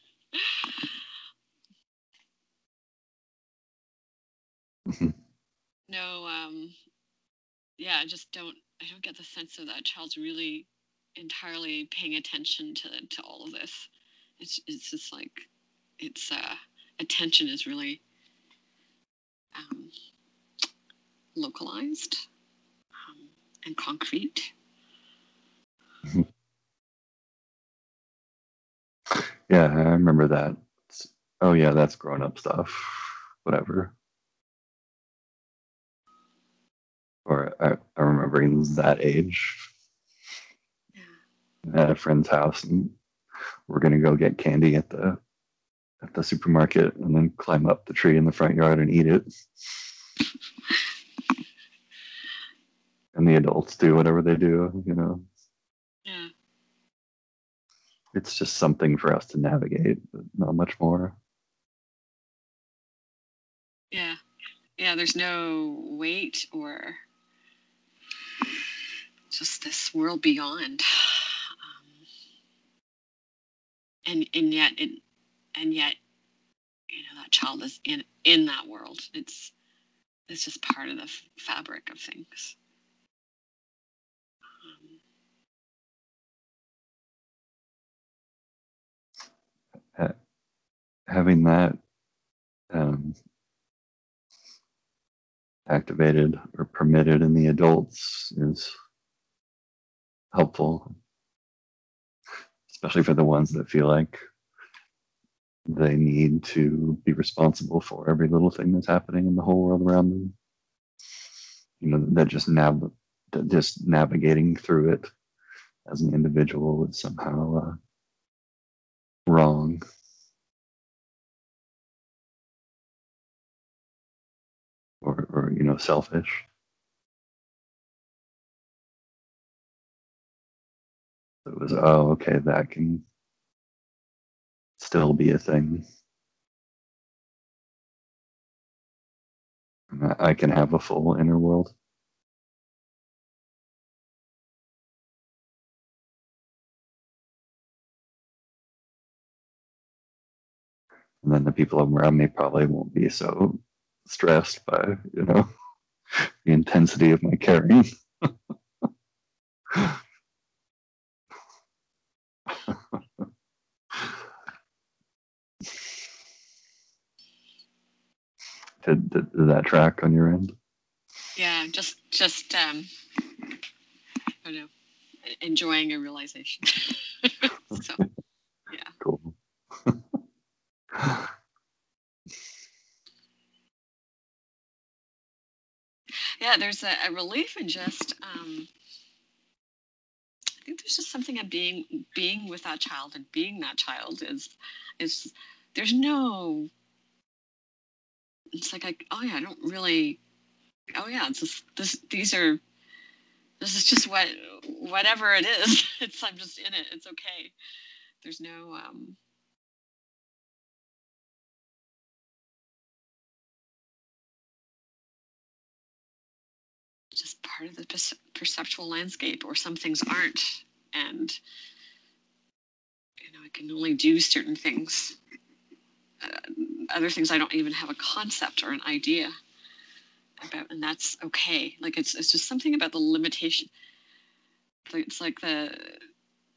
Mhm. no, um, yeah, I just don't I don't get the sense of that child's really entirely paying attention to to all of this. It's it's just like it's uh attention is really um, localized um, and concrete. Yeah, I remember that. It's- oh yeah, that's grown up stuff. Whatever. Or I, I remember in that age Yeah. at a friend's house and we're gonna go get candy at the at the supermarket and then climb up the tree in the front yard and eat it. And the adults do whatever they do, you know. Yeah. It's just something for us to navigate, but not much more. Yeah. Yeah, there's no weight or just this world beyond. Um, and and yet it and yet you know that child is in in that world. It's it's just part of the f- fabric of things. Um, having that um, activated or permitted in the adults is helpful, especially for the ones that feel like they need to be responsible for every little thing that's happening in the whole world around them. You know, that just nav- just navigating through it as an individual is somehow uh, wrong. Or, or you know, selfish. It was, oh, okay, that can still be a thing. I can have a full inner world. And then the people around me probably won't be so stressed by, you know, the intensity of my caring. Did, that track on your end? yeah, just just um, I don't know, enjoying a realization. so yeah. Cool. yeah, there's a, a relief in just um, I think there's just something of being being with that child and being that child is is there's no it's like I oh yeah I don't really oh yeah it's just this these are this is just what whatever it is it's I'm just in it it's okay. There's no um just part of the perce- perceptual landscape or some things aren't and you know i can only do certain things other things i don't even have a concept or an idea about and that's okay. Like it's it's just something about the limitation. It's like the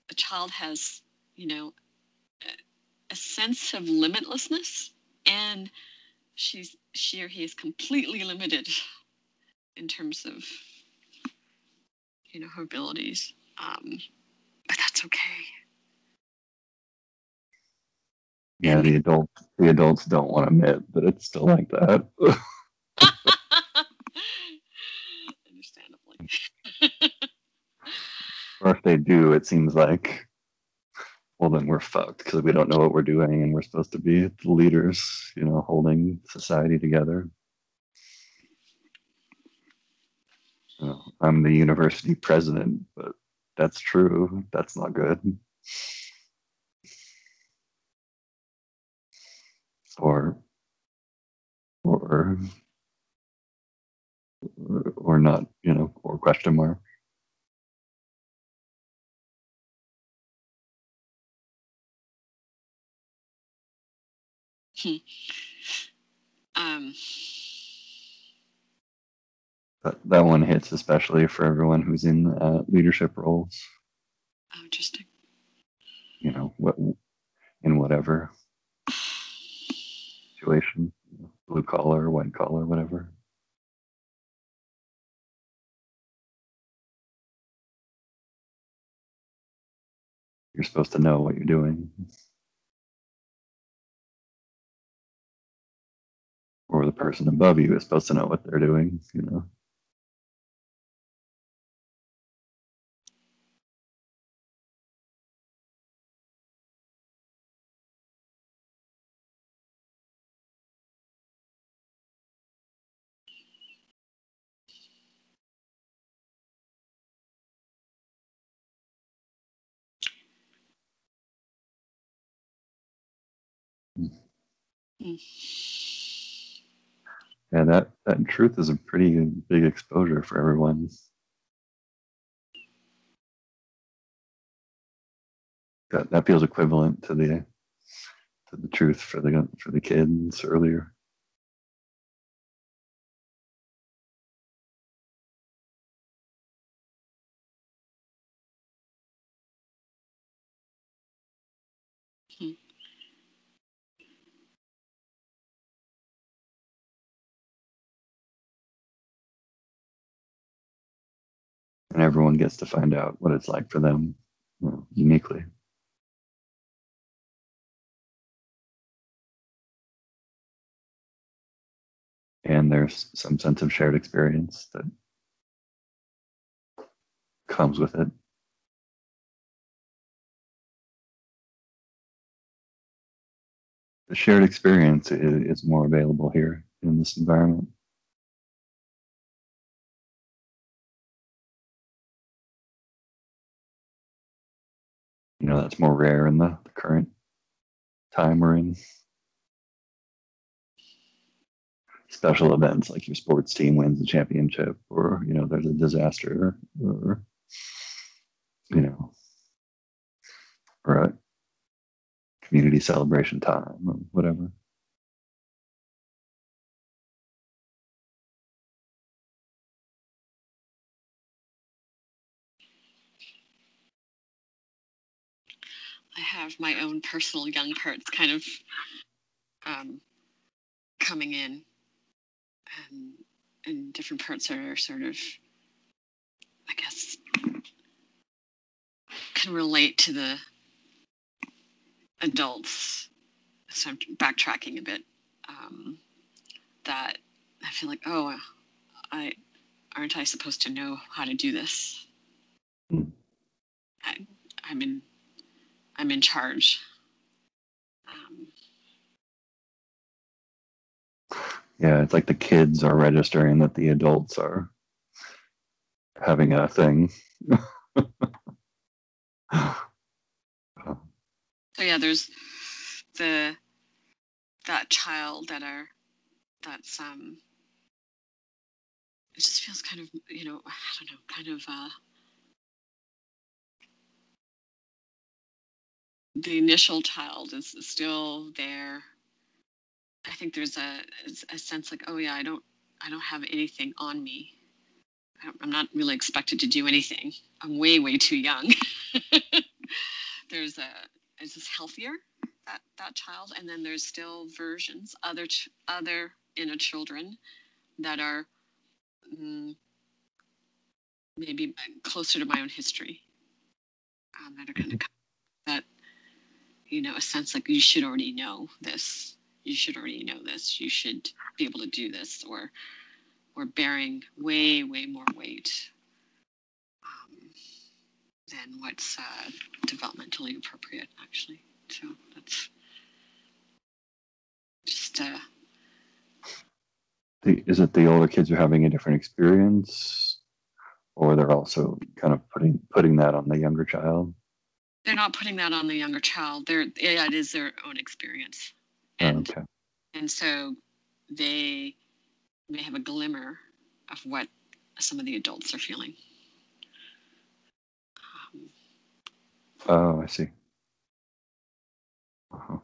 the child has you know a, a sense of limitlessness and she's she or he is completely limited in terms of you know her abilities. Um but that's okay Yeah, the adult the adults don't want to admit that it's still like that. Understandably. or if they do, it seems like well then we're fucked because we don't know what we're doing and we're supposed to be the leaders, you know, holding society together. I'm the university president, but that's true. That's not good. Or or or not, you know, or question mark. Um, That, that one hits especially for everyone who's in uh, leadership roles, oh, interesting. you know, what in whatever situation, blue collar, white collar, whatever. You're supposed to know what you're doing. Or the person above you is supposed to know what they're doing, you know. Yeah, that, that truth is a pretty big exposure for everyone. That that feels equivalent to the to the truth for the for the kids earlier. And everyone gets to find out what it's like for them you know, uniquely. And there's some sense of shared experience that comes with it. The shared experience is, is more available here in this environment. You know, that's more rare in the, the current time we're in. Special events like your sports team wins the championship, or you know, there's a disaster, or you know, or a community celebration time, or whatever. I have my own personal young parts kind of um, coming in, and and different parts are sort of, I guess, can relate to the adults. So I'm backtracking a bit. Um, that I feel like, oh, I aren't I supposed to know how to do this? Hmm. I, I'm in I'm in charge. Um, Yeah, it's like the kids are registering that the adults are having a thing. so yeah, there's the that child that are that's um it just feels kind of you know I don't know kind of uh the initial child is still there. I think there's a a sense like oh yeah I don't I don't have anything on me. I'm not really expected to do anything. I'm way way too young. there's a is this healthier that that child and then there's still versions other ch- other inner children that are mm, maybe closer to my own history um, that are kind of you know, a sense like you should already know this. You should already know this. You should be able to do this, or or bearing way, way more weight um, than what's uh, developmentally appropriate, actually. So that's just uh, The, is it the older kids are having a different experience, or they're also kind of putting putting that on the younger child? They're not putting that on the younger child. They're yeah, it is their own experience, Oh, and okay. and so they may have a glimmer of what some of the adults are feeling. Um, Oh, I see. Uh-huh.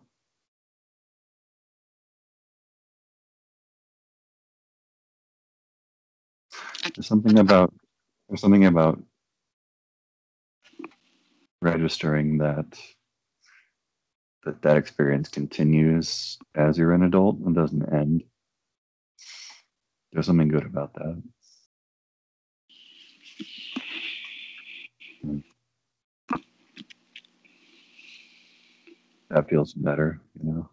There's something about there's something about registering that that that experience continues as you're an adult and doesn't end. There's something good about that. Hmm. That feels better, you know.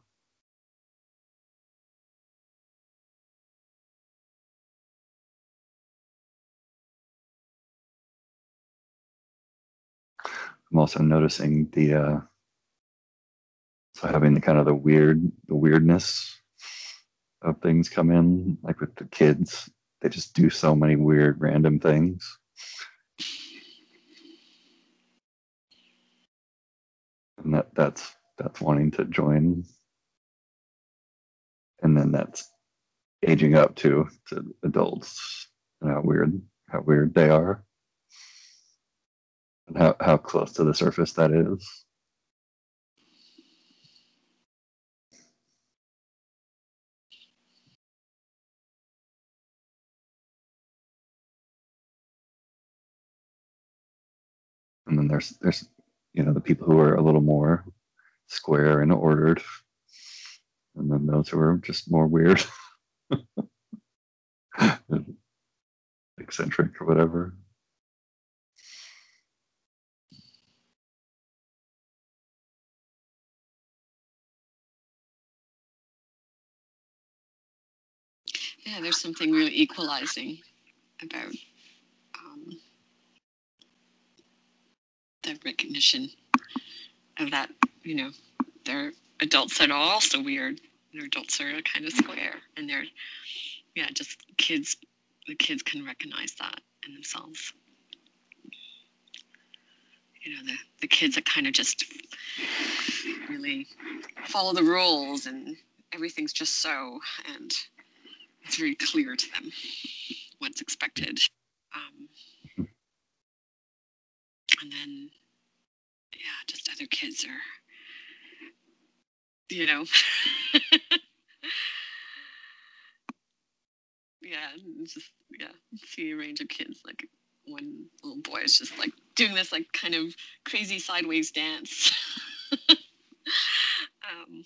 I'm also noticing the uh so having the kind of the weird the weirdness of things come in, like with the kids. They just do so many weird random things. And that that's that's wanting to join. And then that's aging up to to adults and how weird how weird they are. How, how close to the surface that is. and then there's there's you know the people who are a little more square and ordered. And then those who are just more weird. Eccentric or whatever yeah, there's something really equalizing about um, the recognition of that. You know, they're adults that are also weird. Their adults are kind of square, and they're yeah, just kids. The kids can recognize that in themselves. You know, the the kids that kind of just really follow the rules, and everything's just so, and it's very clear to them what's expected. Um, and then, yeah, just other kids are, you know, yeah, just yeah, see a range of kids. Like one little boy is just like doing this like kind of crazy sideways dance. um,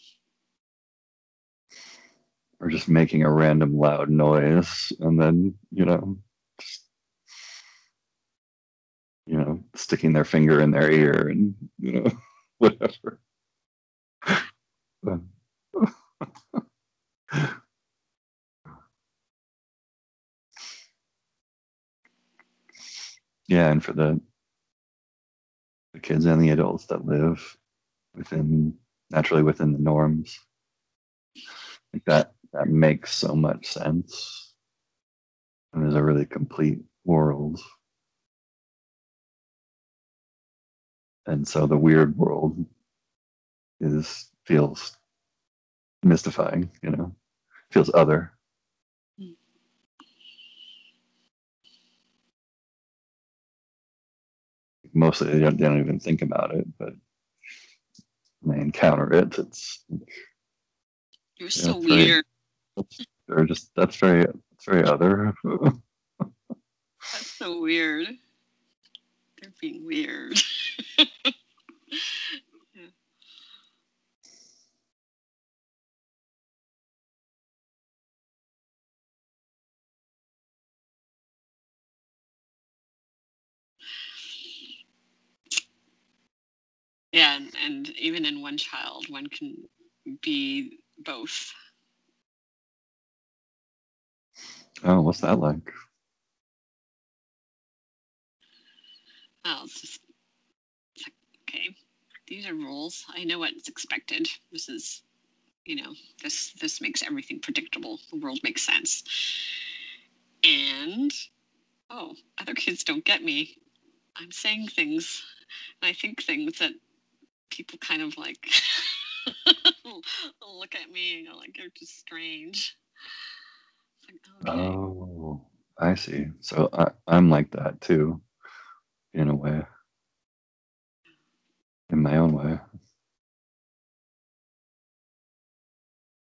or just making a random loud noise and then you know just you know sticking their finger in their ear and you know whatever. Yeah and for the the kids and the adults that live within naturally within the norms like that that makes so much sense. And is a really complete world. And so the weird world is feels mystifying you know? Feels other. Mostly they don't, they don't even think about it but when they encounter it it's you're so weird. They're just that's very that's very other That's so weird. They're being weird. Yeah, and, and even in one child, one can be both. Oh, what's that like? Oh, it's just okay, these are rules. I know what's expected. This is, you know, this this makes everything predictable. The world makes sense. And oh, other kids don't get me. I'm saying things, and I think things that people kind of like look at me and go like you're just strange. Okay. Oh, I see. So I, I'm like that too, in a way, in my own way.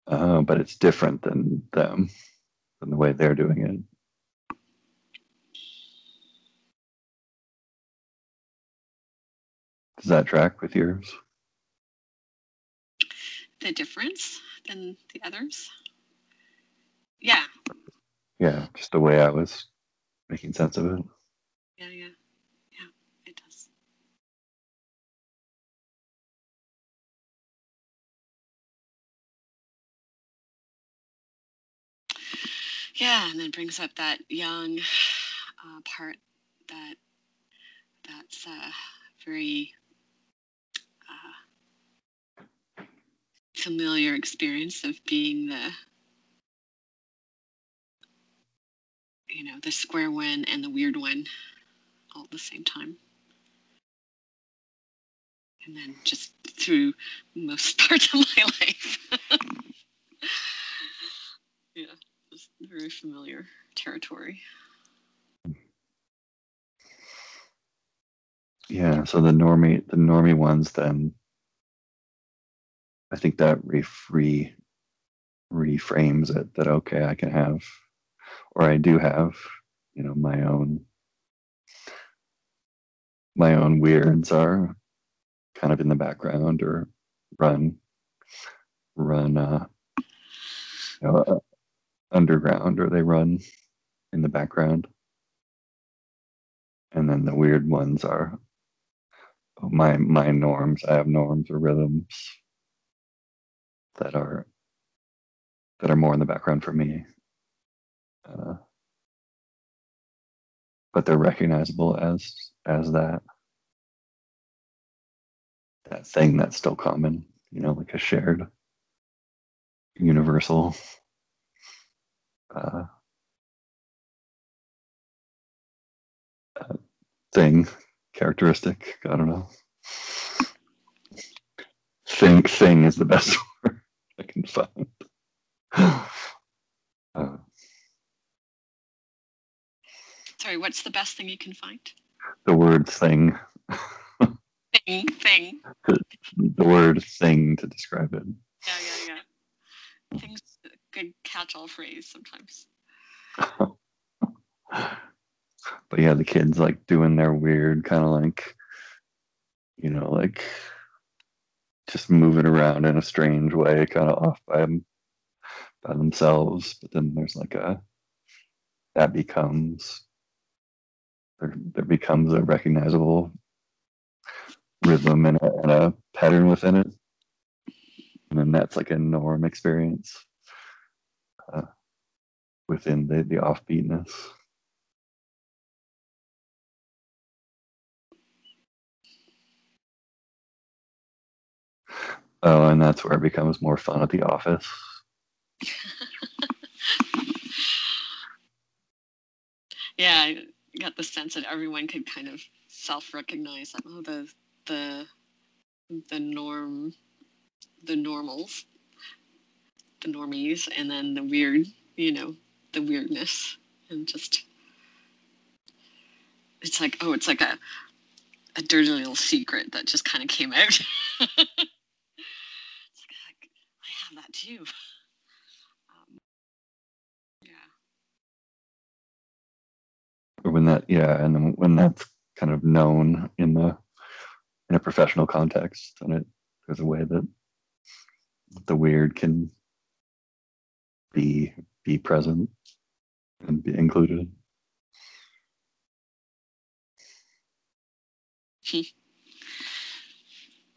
Uh, but it's different than them, than the way they're doing it. Does that track with yours? the difference than the others. Yeah, Yeah, just the way I was making sense of it. yeah, yeah, yeah. It does. Yeah, and then brings up that young uh, part that that's uh, very uh, familiar experience of being the you know the square one and the weird one all at the same time. And then just through most parts of my life. Yeah just very familiar territory. Yeah, so the normie the normie ones then I think that ref- re reframes it that okay, I can have or I do have, you know, my own my own weirds are kind of in the background or run run uh you know, uh, underground or they run in the background. And then the weird ones are oh, my my norms. I have norms or rhythms that are that are more in the background for me. Uh, but they're recognizable as as that that thing that's still common, you know, like a shared universal uh, uh, thing, characteristic. I don't know. Thing thing is the best word I can find. Uh, sorry what's the best thing you can find? The word thing, thing thing. The word thing to describe it. yeah yeah yeah. Things good catch-all phrase sometimes. But yeah, the kids like doing their weird kind of like, you know, like just moving around in a strange way, kind of off by by themselves. But then there's like a that becomes there, there becomes a recognizable rhythm and a, and a pattern within it, and then that's like a norm experience uh, within the the offbeatness. Oh, and that's where it becomes more fun at the office. yeah got the sense that everyone could kind of self-recognize that oh the the the norm the normals the normies and then the weird you know the weirdness and just it's like oh it's like a a dirty little secret that just kind of came out. It's like, i have that too um, yeah Or when that, yeah, and when that's kind of known in the in a professional context, and it there's a way that the weird can be be present and be included.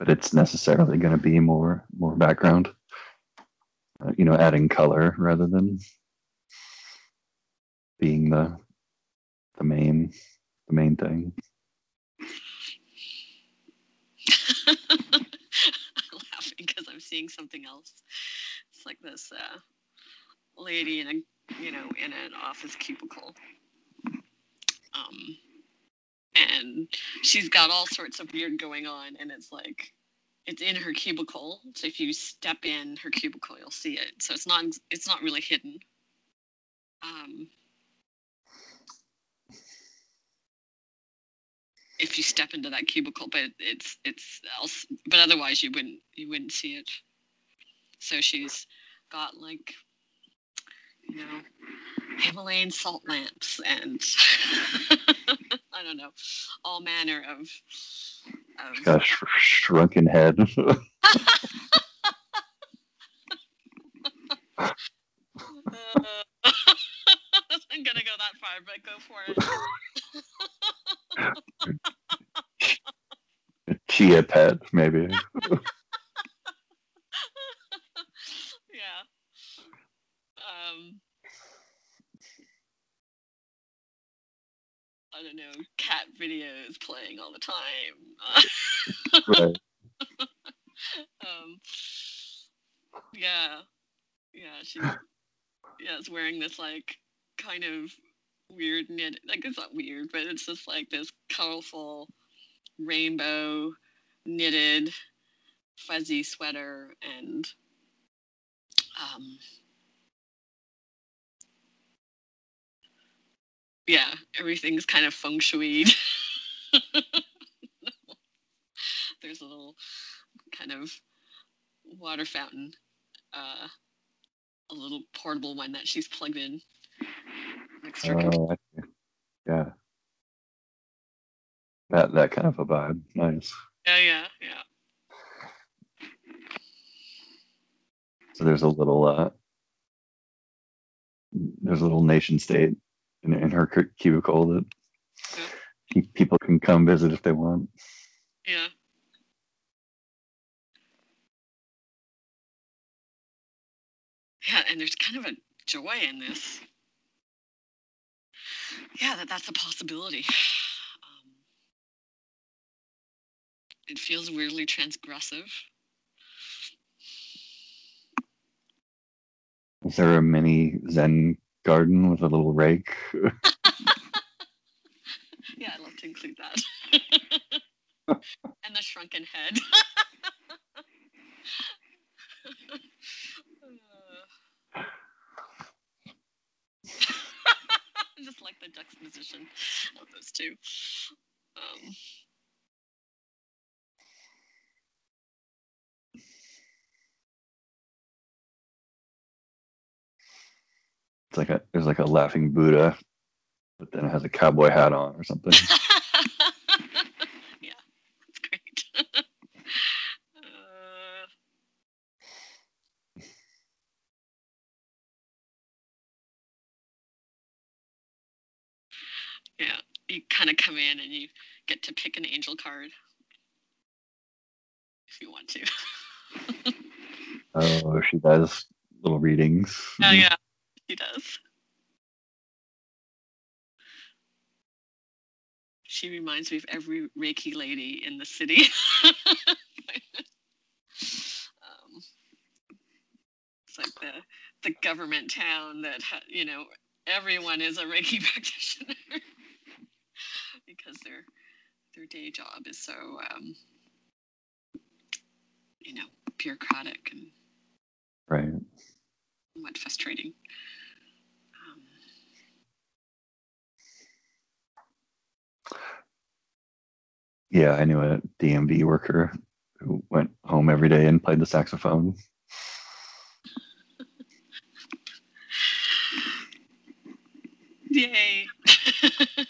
but it's necessarily going to be more more background. Uh, you know, adding color rather than being the the main the main thing. I'm laughing because I'm seeing something else. It's like this uh, lady in a you know in an office cubicle, um, and she's got all sorts of weird going on, and it's like it's in her cubicle. So if you step in her cubicle, you'll see it. So it's not it's not really hidden. Um, if you step into that cubicle, but it's it's else, but otherwise you wouldn't you wouldn't see it. So she's got like you know Himalayan salt lamps and I don't know all manner of. of Got a sh- shrunken head. Uh, I'm gonna go that far, but go for it. A chia pet, maybe. yeah. Um, I don't know, cat videos playing all the time. right. um, yeah, yeah, she's yeah, it's wearing this like kind of weird knit. Like it's not weird, but it's just like this colorful rainbow knitted fuzzy sweater and um yeah everything's kind of feng shui there's a little kind of water fountain uh a little portable one that she's plugged in her. Oh, yeah. That that kind of a vibe. Nice. yeah yeah yeah So there's a little uh there's a little nation state in, in her cubicle that Yeah. people can come visit if they want. yeah yeah and there's kind of a joy in this yeah that that's a possibility. Um, it feels weirdly transgressive. Is there a mini Zen garden with a little rake? yeah i'd love to include that. And the shrunken head Uh, just like the juxtaposition of those two um, It's like a there's like a laughing Buddha, but then it has a cowboy hat on or something. yeah, that's great. uh, yeah, you kind of come in and you get to pick an angel card if you want to. Oh, she does little readings. oh yeah, he does. She reminds me of every Reiki lady in the city. um, it's like the the government town that ha- you know everyone is a Reiki practitioner because their their day job is so um, you know bureaucratic and Right. somewhat frustrating. Um, Yeah, I knew a DMV worker who went home every day and played the saxophone. Yay!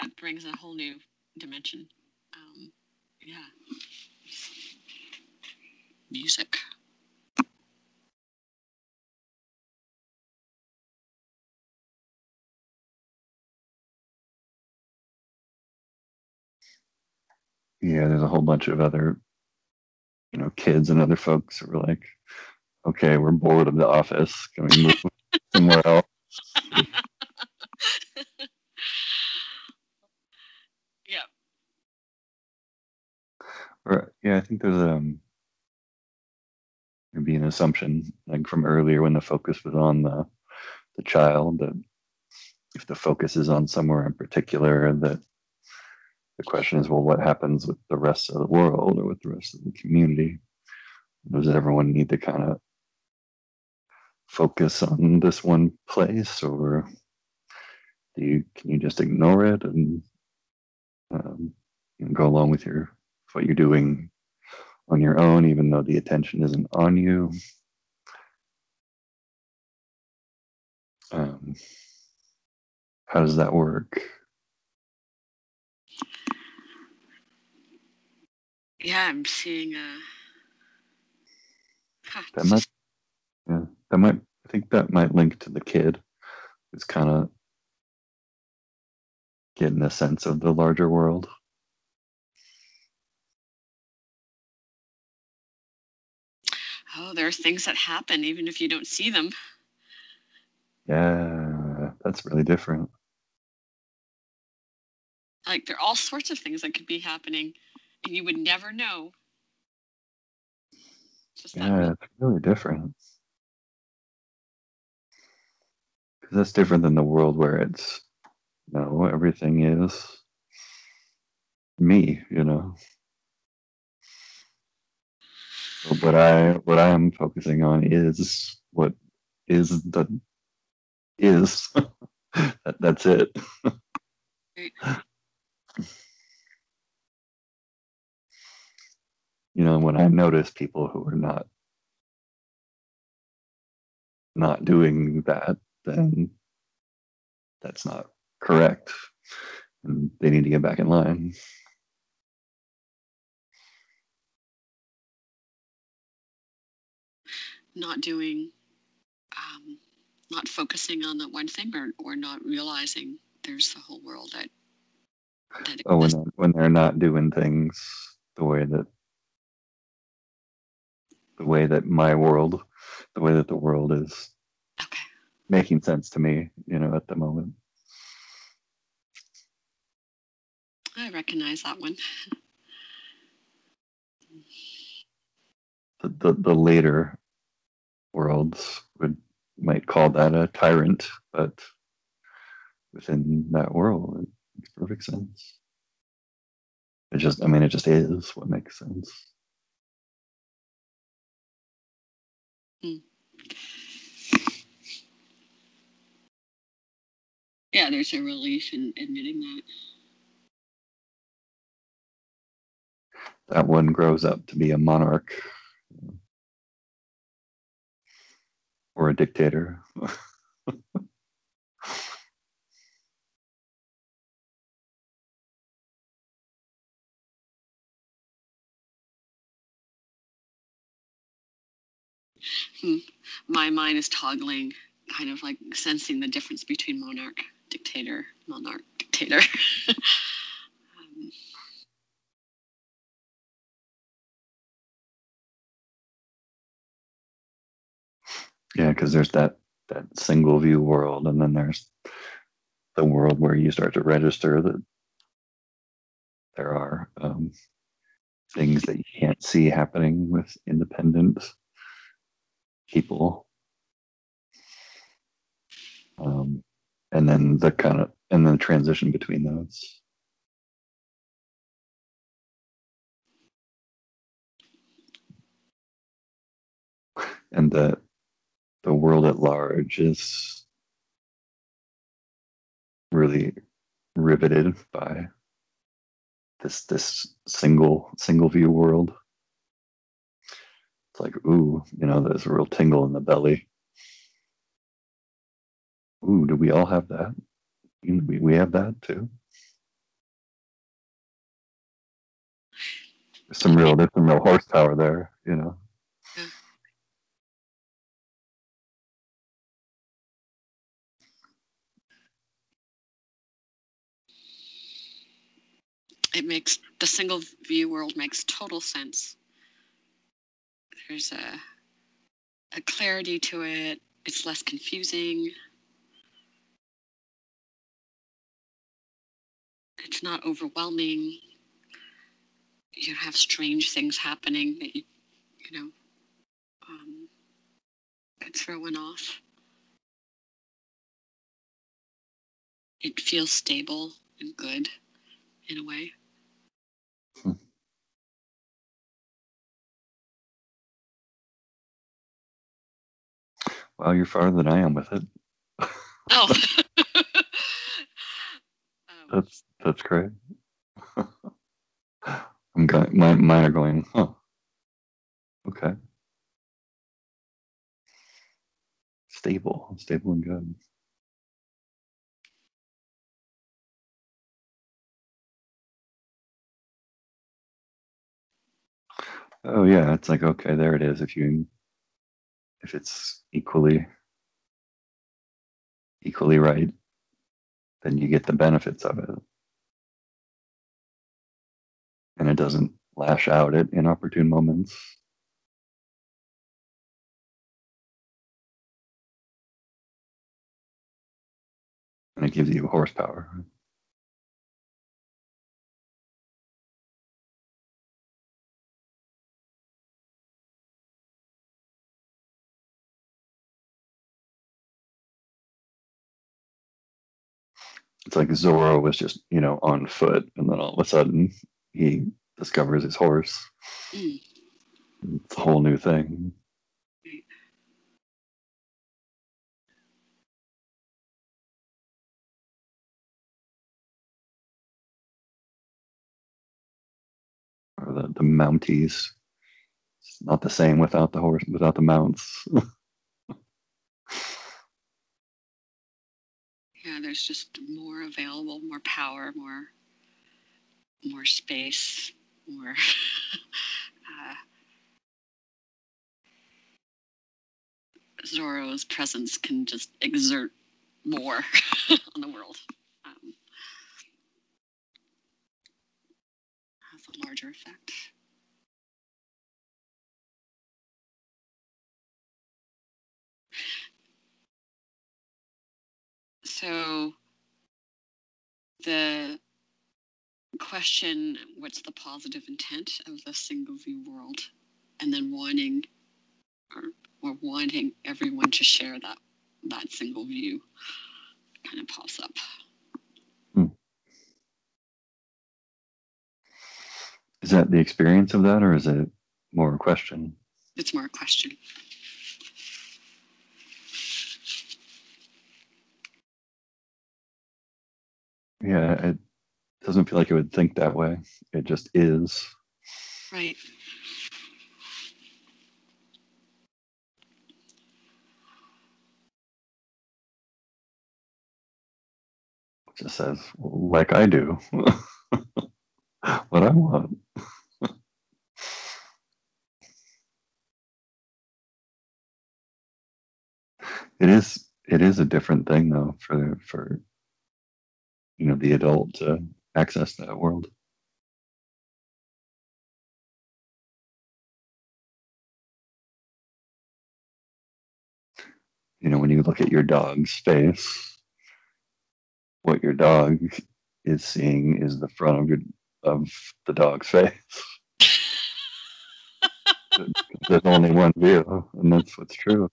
that brings a whole new dimension. Um, yeah. Music. yeah, there's a whole bunch of other, you know, kids and other folks who were like, okay, we're bored of the office. Can we move somewhere else? yeah. Yeah, I think there's um maybe an assumption like from earlier when the focus was on the the child that if the focus is on somewhere in particular that the question is well what happens with the rest of the world or with the rest of the community? Does everyone need to kind of focus on this one place or do you can you just ignore it and um, go along with your what you're doing on your own even though the attention isn't on you. Um, how does that work? Yeah, I'm seeing a. Huh, that might yeah that might i think that might link to the kid. Who's kind of getting a sense of the larger world oh, there are things that happen even if you don't see them. yeah that's really different Like there are all sorts of things that could be happening, and you would never know. Just yeah it's really different because that's different than the world where it's you no everything is me you know what i what i am focusing on is what is the is that, that's it. You know when i notice people who are not not doing that then that's not correct. And they need to get back in line not doing, um, not focusing on that one thing, or or not realizing there's the whole world that that oh when they're, when they're not doing things the way that the way that my world the way that the world is Okay. making sense to me you know at the moment I recognize that one. the, the, the later worlds would might call that a tyrant, but within that world, it makes perfect sense. It just, I mean, it just is what makes sense. Hmm. Yeah, there's a relief in admitting that. That one grows up to be a monarch or a dictator. My mind is toggling, kind of like sensing the difference between monarch, dictator, monarch, dictator. Yeah, because there's that that single view world, and then there's the world where you start to register that there are um, things that you can't see happening with independent people, um, and then the kind of and then the transition between those. And the the world at large is really riveted by this this single single view world. It's like, ooh, you know, there's a real tingle in the belly. Ooh, do we all have that? We, we have that too. There's some real there's some real horsepower there, you know. It makes the single view world makes total sense. There's a a clarity to it. It's less confusing. It's not overwhelming. You have strange things happening that you, you know, um, could throw one off. It feels stable and good in a way. Well, you're farther than I am with it. Oh. um, That's that's great. I'm going. Mine, mine are going. Huh. Okay. Stable, stable and good. Oh yeah, it's like okay, there it is. If you if it's equally equally right, then you get the benefits of it. And it doesn't lash out at inopportune moments. And it gives you horsepower. It's like Zorro was just, you know, on foot, and then all of a sudden he discovers his horse. mm, It's a whole new thing. Or the, the Mounties. It's not the same without the horse, without the mounts. yeah, there's just more available, more power, more more space, more uh, Zorro's presence can just exert more on the world. Um, a larger effect. So the question what's the positive intent of the single view world? And then wanting or, or wanting everyone to share that that single view kind of pops up. Hmm. Is that the experience of that, or is it more a question? it's more a question Yeah, it doesn't feel like it would think that way. It just is. right just says, like I do, what I want. It is. It is a different thing, though, for for you know the adult uh, to access that world. You know, when you look at your dog's face, what your dog is seeing is the front of your of the dog's face. There's only one view, and that's what's true.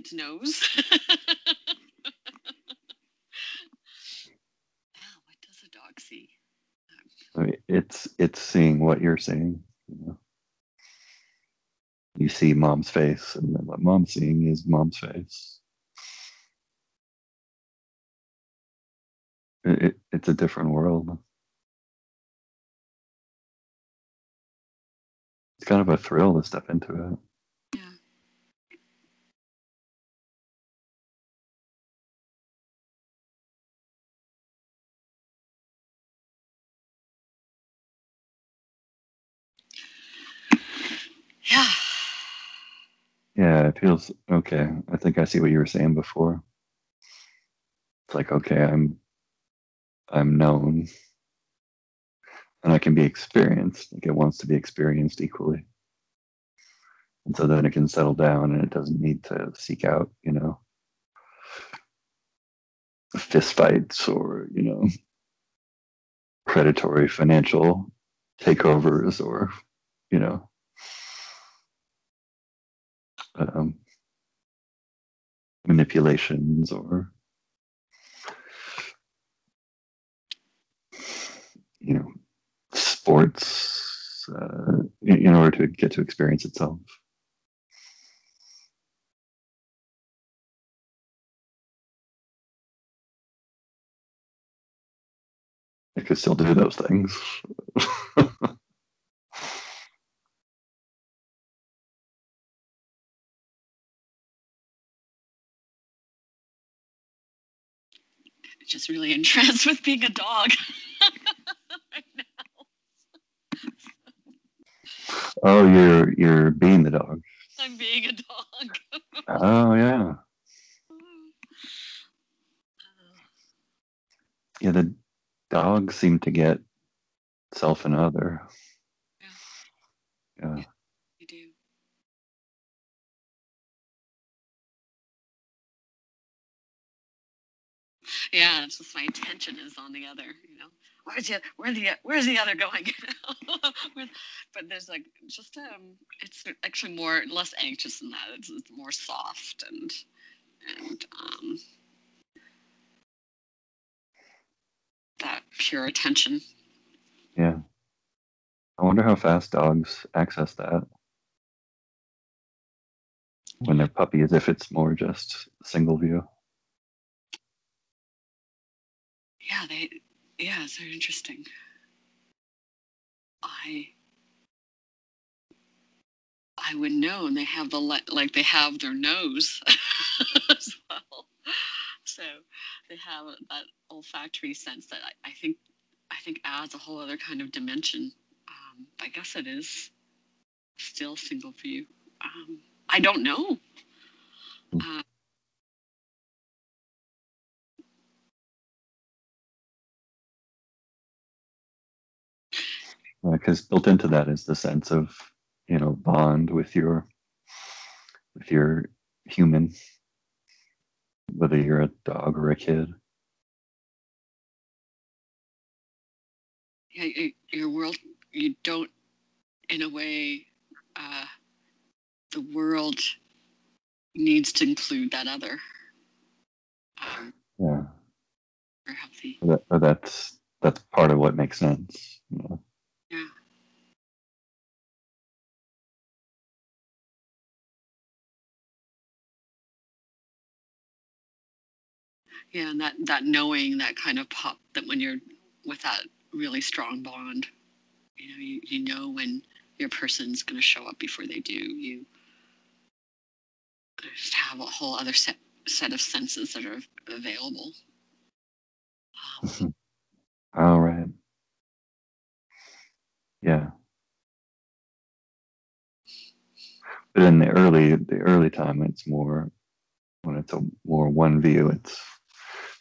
Its nose what does a dog see I mean, it's it's seeing what you're seeing. You, know? you see mom's face, and then what mom's seeing is mom's face. It, it, it's a different world. It's kind of a thrill to step into it. Yeah Yeah, it feels okay. I think I see what you were saying before. It's like, okay, I'm I'm known and I can be experienced. Like it wants to be experienced equally. And so then it can settle down and it doesn't need to seek out, you know, fist fights or, you know, predatory financial takeovers or, you know, um, manipulations or you know sports uh, in, in order to get to experience itself. It could still do those things just really entranced with being a dog. Right now. oh you're you're being the dog. I'm being a dog. oh yeah. Yeah the dogs seem to get self and other. Yeah. You Yeah, it's just my attention is on the other. You know, where's the where the where's the other going? But there's like just um, it's actually more less anxious than that. It's, it's more soft and and um, that pure attention. yeah i wonder how fast dogs access that when they're puppies if it's more just single view Yeah, they yeah, it's very interesting. I I would know, and they have the le- like they have their nose as well. So they have that olfactory sense that I, I think I think adds a whole other kind of dimension. Um, I guess it is still single view. Um, I don't know. Uh, because built into that is the sense of you know bond with your with your human whether you're a dog or a kid. Yeah, your world you don't in a way uh, the world needs to include that other. Um, yeah. or that, or that's that's part of what makes sense you know? Yeah and that that knowing that kind of pop that when you're with that really strong bond you know you, you know when your person's going to show up before they do you just have a whole other set set of senses that are available. Um, all right. Yeah. But in the early the early time it's more when it's a more one view it's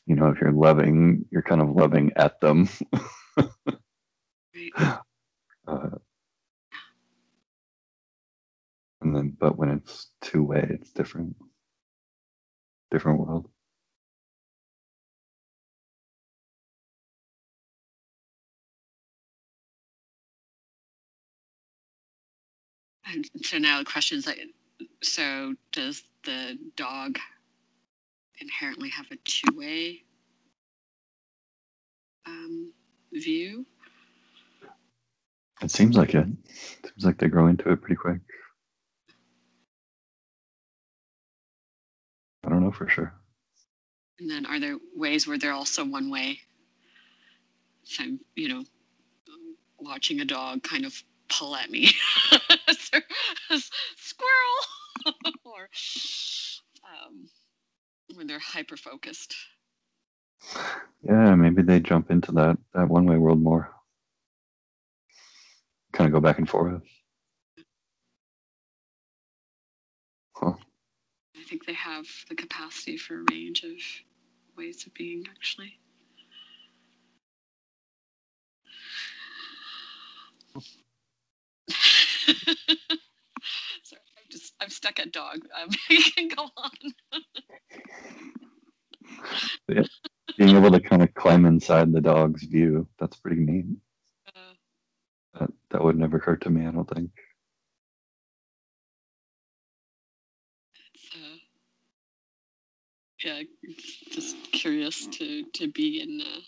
you know if you're loving you're kind of loving at them right? uh, and then but when it's two way it's different different world And so now the question is like, so does the dog inherently have a two-way um, view? it seems like it. Seems like they grow into it pretty quick. I don't know for sure. And then are there ways where they're also one way? So I'm, you know, watching a dog kind of pull at me, squirrel, or um, when they're hyper focused. yeah maybe they jump into that that one way world more kind of go back and forth huh I think they have the capacity for a range of ways of being, actually. I'm stuck at dog. Um, you can go on. yeah. Being able to kind of climb inside the dog's view, that's pretty neat. Uh, That, that would never occur to me, I don't think. uh, yeah, just curious to to be in uh,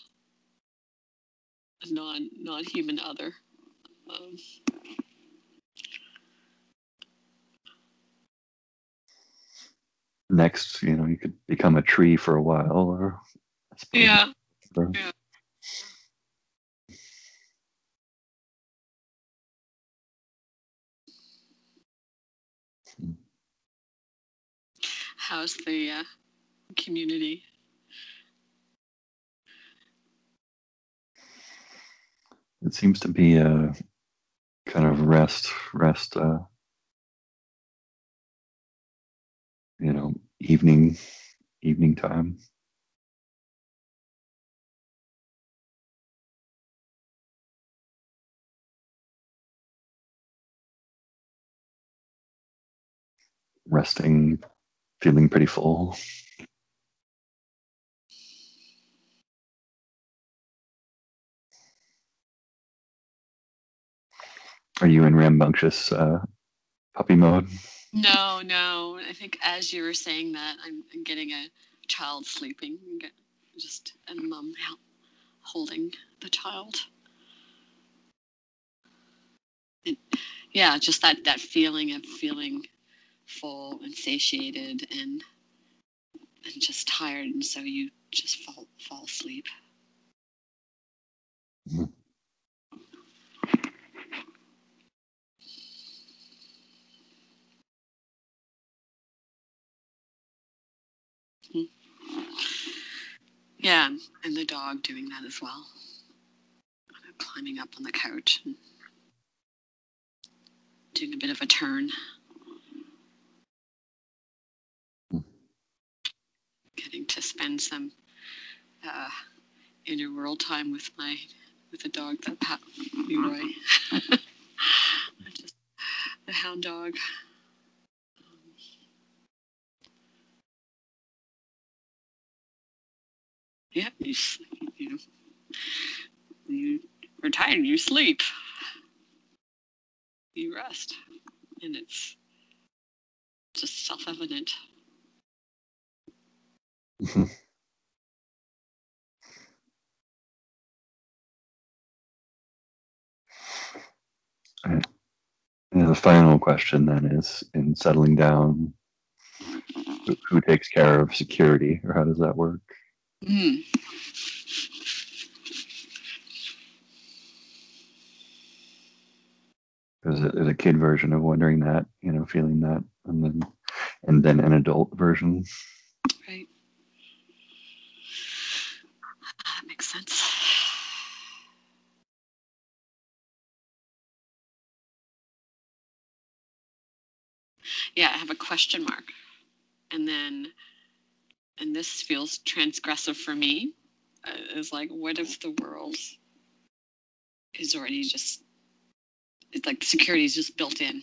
a non non human other. Um, Next, you know, you could become a tree for a while or yeah. or- Yeah. How's the uh, community? it seems to be a kind of rest rest uh you know evening evening time. Resting feeling pretty full. Are you in rambunctious uh puppy mode No, no. I think as you were saying that, I'm, I'm getting a child sleeping, just mom hel- holding the child. And, yeah, just that that feeling of feeling full and satiated and and just tired, and so you just fall fall asleep. Mm-hmm. Yeah, and the dog doing that as well. Climbing up on the couch and doing a bit of a turn. Getting to spend some uh, inner world time with my with the dog that Pat Leroy. Just the hound dog. Yeah, you, you, you are tired, you sleep, you rest, and it's just self evident. And the final question then is in settling down, who takes care of security or how does that work? Mm. There's a, there's a kid version of wondering that, you know, feeling that, and then and then an adult version. Right. Ah, That makes sense. Yeah, I have a question mark. And then, and this feels transgressive for me. Uh, is like, what if the world is already just, it's like security is just built in?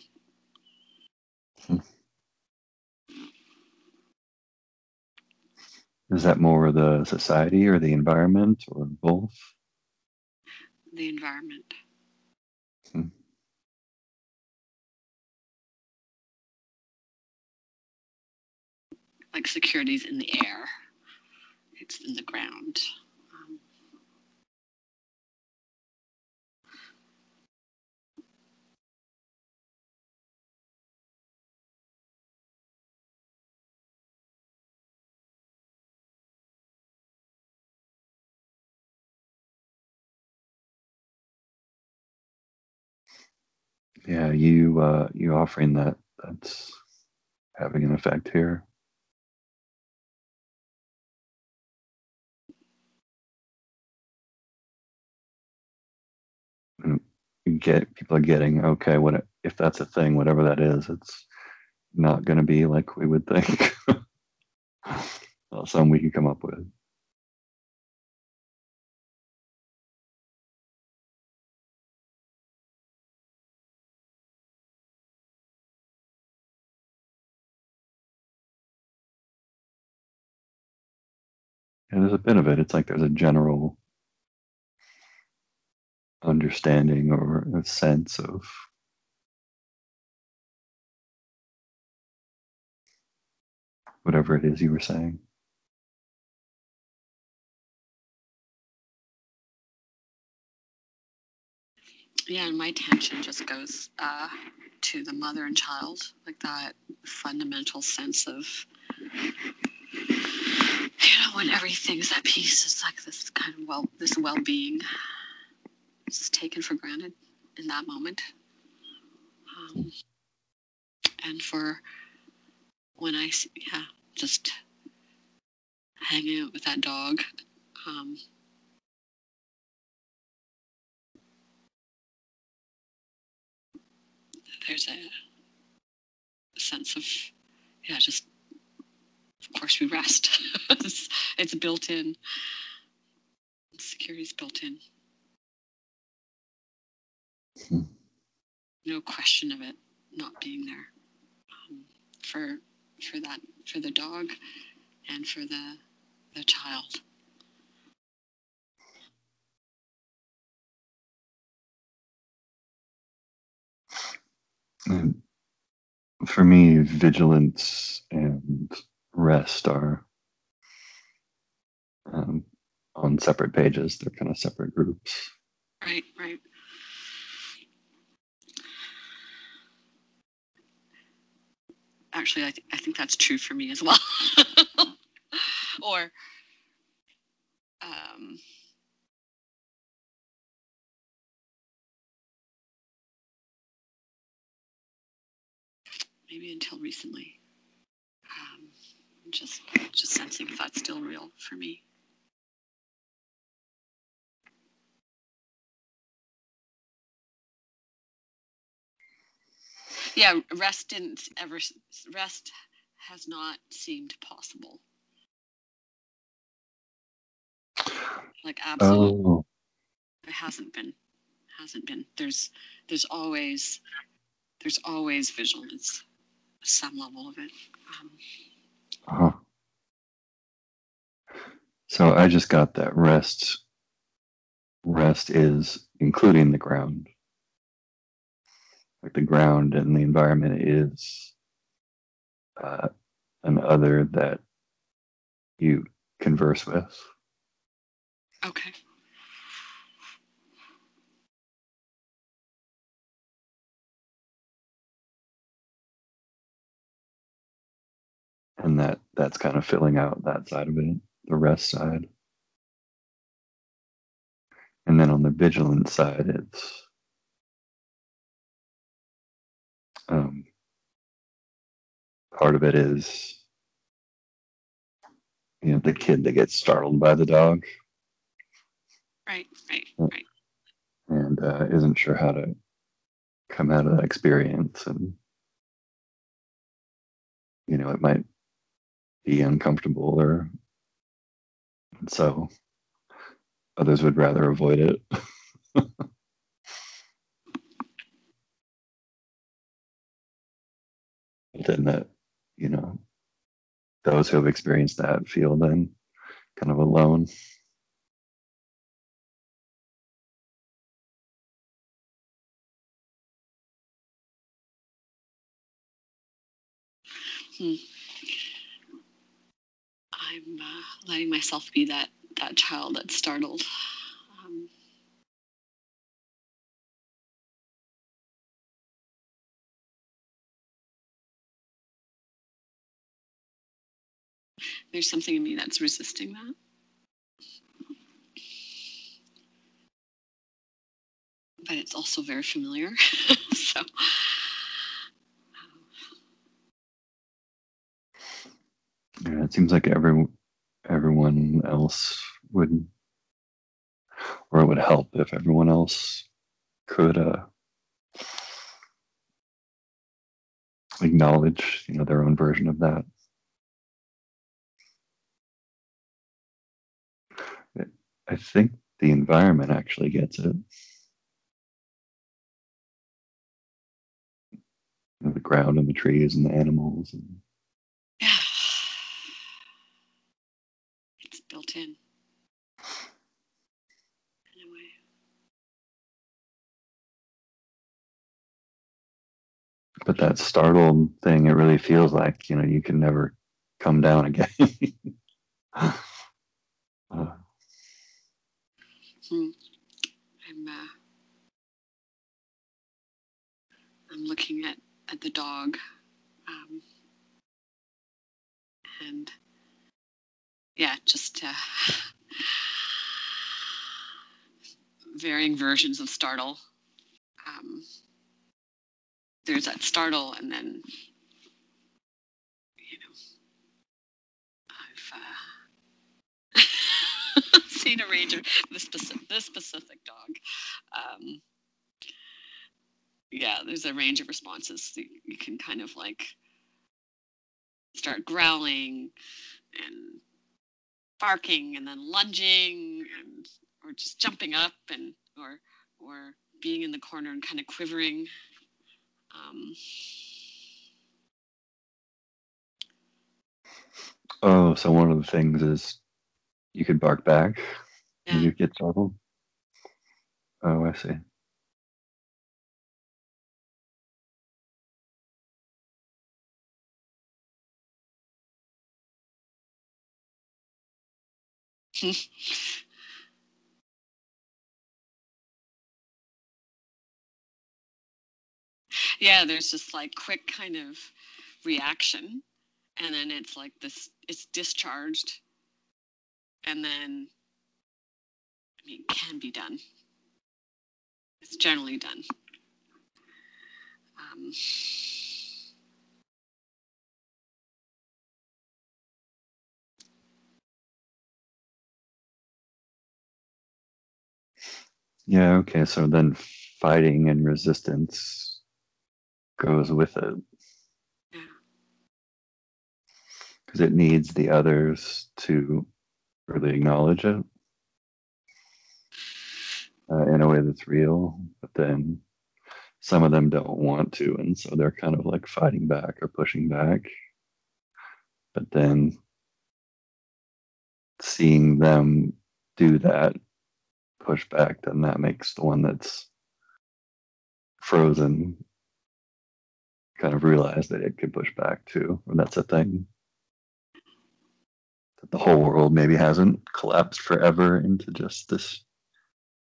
Is that more the society or the environment or both? the environment. Like security's in the air, it's in the ground. Um, Yeah, you uh, you offering that that's having an effect here. get people are getting okay what if that's a thing whatever that is it's not going to be like we would think. Well, we can come up with. There's a bit of it. It's like there's a general understanding or a sense of whatever it is you were saying. Yeah, and my attention just goes uh, to the mother and child, like that fundamental sense of, you know, when everything's at peace, it's like this kind of well, this well-being is taken for granted in that moment. Um, and for when I, yeah, just hanging out with that dog. Um, there's a sense of, yeah, just, of course, we rest. it's, it's built in. Security is built in. Hmm. No question of it not being there um, for for that for the dog and for the the child. And for me, vigilance and rest are um, on separate pages. They're kind of separate groups. Right, right. Actually, I, th- I think that's true for me as well. or, um, maybe until recently. Um, just, just sensing if that's still real for me. Yeah, rest didn't ever. Rest has not seemed possible. Like absolutely, Oh, it hasn't been. Hasn't been. There's, there's always, there's always vigilance, some level of it. Um, uh-huh. So I just got that rest. Rest is including the ground. Like the ground and the environment is uh, an other that you converse with. okay. and that that's kind of filling out that side of it the rest side and then on the vigilance side it's um, part of it is you know the kid that gets startled by the dog. Right, right, right. and uh, isn't sure how to come out of that experience and you know it might be uncomfortable or so others would rather avoid it then that you know those who have experienced that feel then kind of alone Hmm. I'm uh, letting myself be that that child that's startled. There's something in me that's resisting that. But it's also very familiar. so, Yeah, it seems like every everyone else would, or it would help if everyone else could uh, acknowledge, you know, their own version of that. I think the environment actually gets it. You know, the ground and the trees and the animals and it's built in. Anyway. But that startled thing, it really feels like, you know, you can never come down again. Hmm. I'm uh, I'm looking at at the dog, um, and yeah, just uh, varying versions of startle. Um, there's that startle, and then you know, I've uh, seen a ranger this specific this specific dog. Um, yeah, there's a range of responses. You, you can kind of like start growling and barking and then lunging and or just jumping up and or or being in the corner and kind of quivering. Um, oh, so one of the things is you could bark back. yeah. You get startled. Oh, I see. yeah, there's just like quick kind of reaction, and then it's like this, it's discharged, and then, I mean, can be done. It's generally done. Um, Yeah, okay. So then fighting and resistance goes with it yeah. because it needs the others to really acknowledge it uh, in a way that's real. But then some of them don't want to, and so they're kind of like fighting back or pushing back. But then seeing them do that push back, then that makes the one that's frozen kind of realize that it could push back too. And that's a thing. That the whole world maybe hasn't collapsed forever into just this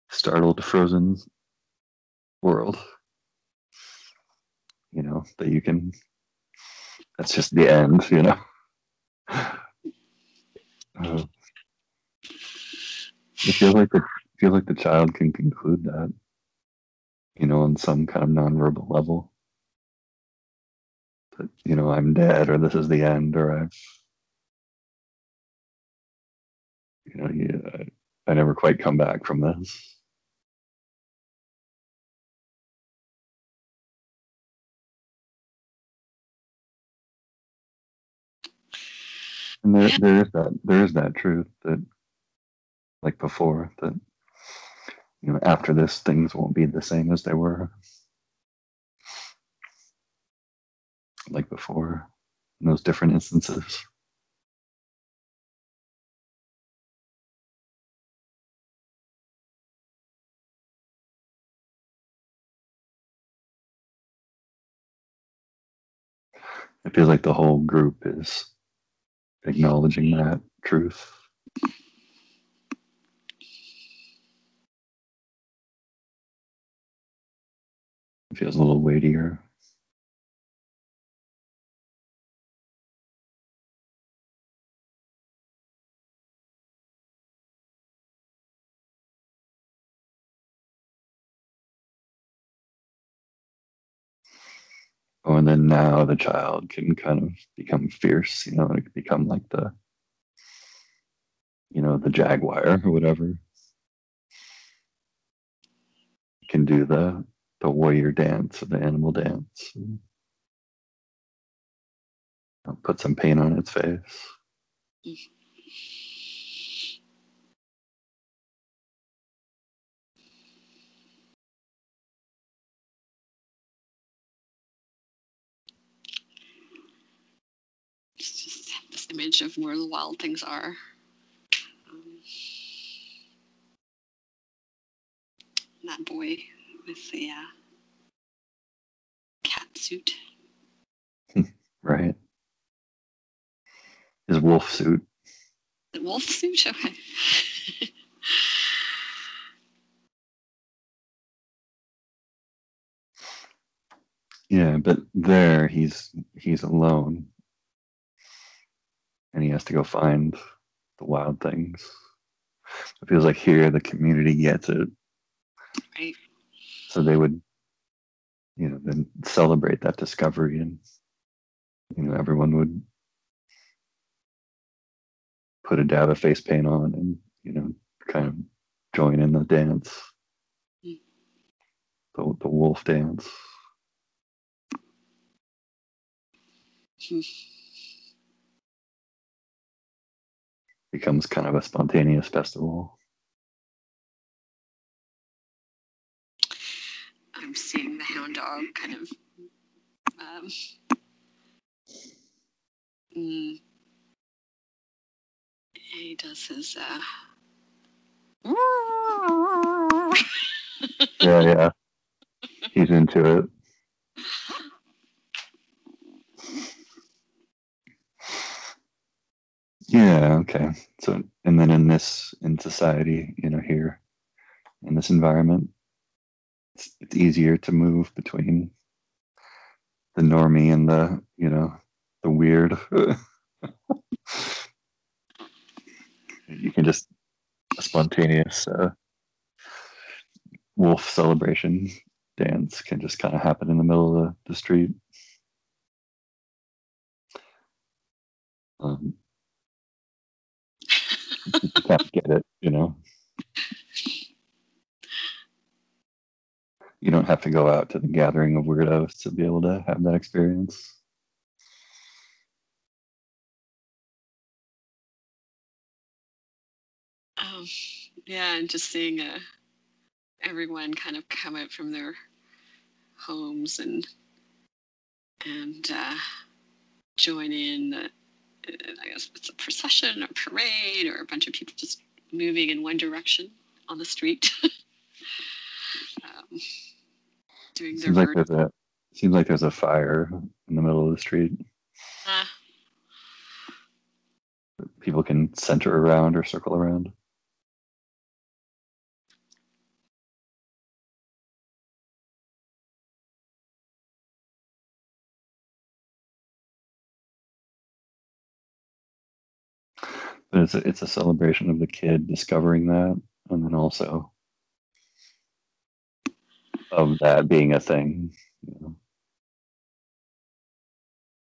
startled, frozen world. You know, that you can, that's just the end, you know? Uh, it feels like the feel like the child can conclude that, you know, on some kind of nonverbal level. That, you know, I'm dead or this is the end or I've you know, yeah, I never quite come back from this. And there, there is that, there is that truth that, like before, that you know, after this, things won't be the same as they were, like before, in those different instances. It feels like the whole group is acknowledging that truth. It feels a little weightier. Oh, and then now the child can kind of become fierce, you know, it could become like the, you know, the jaguar or whatever. Can do the the warrior dance or the animal dance. and, Put some paint on its face. it's just this image of where the wild things are. Um, that boy with the uh, cats. suit. Right. His wolf suit. The wolf suit? Okay. Yeah, but there he's he's alone. And he has to go find the wild things. It feels like here the community gets it. right. So they would, you know, then celebrate that discovery and you know, everyone would put a dab of face paint on and, you know, kind of join in the dance. Mm. The the wolf dance. Becomes kind of a spontaneous festival. I'm seeing the hound dog kind of. Um, mm, he does his. Uh, Yeah, yeah. He's into it. Yeah, okay. So and then in this in society, you know, here in this environment, it's, it's easier to move between the normie and the, you know, the weird. you can just a spontaneous uh, wolf celebration dance can just kind of happen in the middle of the, the street. Um, can't get it, you know. You don't have to go out to the gathering of weirdos to be able to have that experience. um, yeah, and just seeing uh, everyone kind of come out from their homes and and uh, join in. The, I guess it's a procession or parade or a bunch of people just moving in one direction on the street. um, doing their Seems like there's a seems like there's a fire in the middle of the street. Ah, People can center around or circle around. It's a, it's a celebration of the kid discovering that, and then also of that being a thing. You know.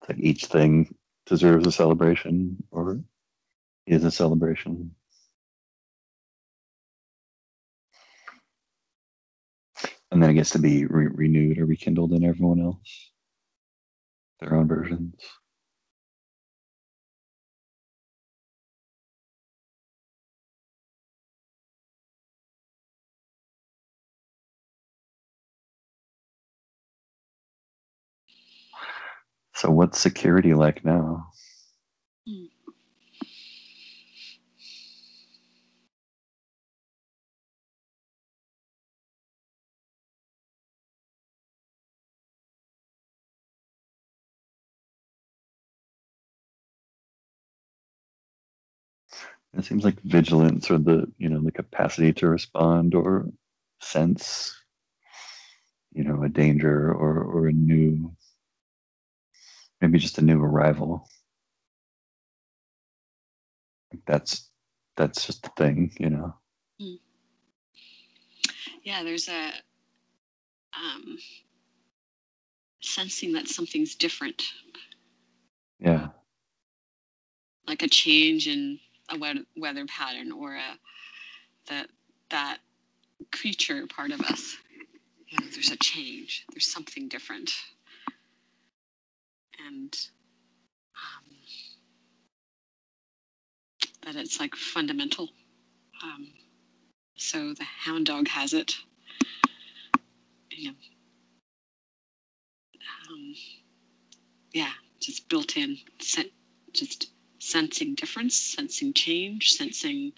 It's like each thing deserves a celebration or is a celebration. And then it gets to be re- renewed or rekindled in everyone else, their own versions. So, what's security like now? It seems like vigilance or the you know the capacity to respond or sense you know a danger or or a new maybe just a new arrival. That's that's just the thing, you know. yeah, there's a um, sensing that something's different, Yeah. like a change in a weather, weather pattern or a that that creature part of us. You know, there's a change. There's something different, and um, that it's like fundamental. Um, so the hound dog has it. You know, um, yeah, just built in, sen- just sensing difference, sensing change, sensing.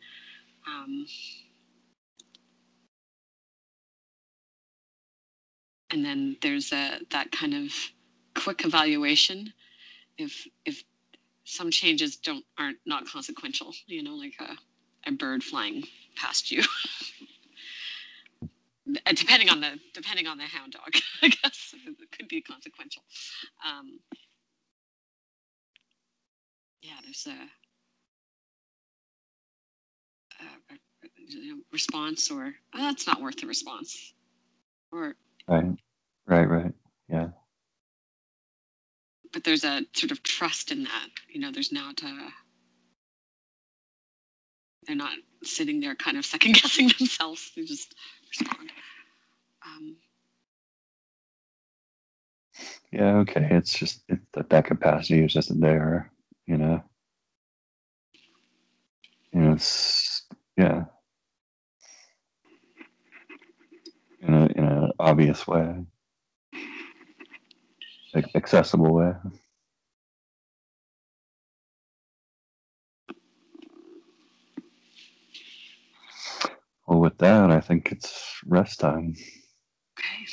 Um, and then there's a that kind of quick evaluation if if some changes don't aren't not consequential you know like a, a bird flying past you depending on the depending on the hound dog i guess it could be consequential um, yeah there's a, a, a response or oh, that's not worth the response or Right. Right. Right. Yeah. But there's a sort of trust in that you know there's not a they're not sitting there kind of second guessing themselves they just respond um, Yeah. Okay. It's just it, that that capacity is just there. You know. You know. It's yeah. In a in an obvious way, accessible way. Well, with that, I think it's rest time. okay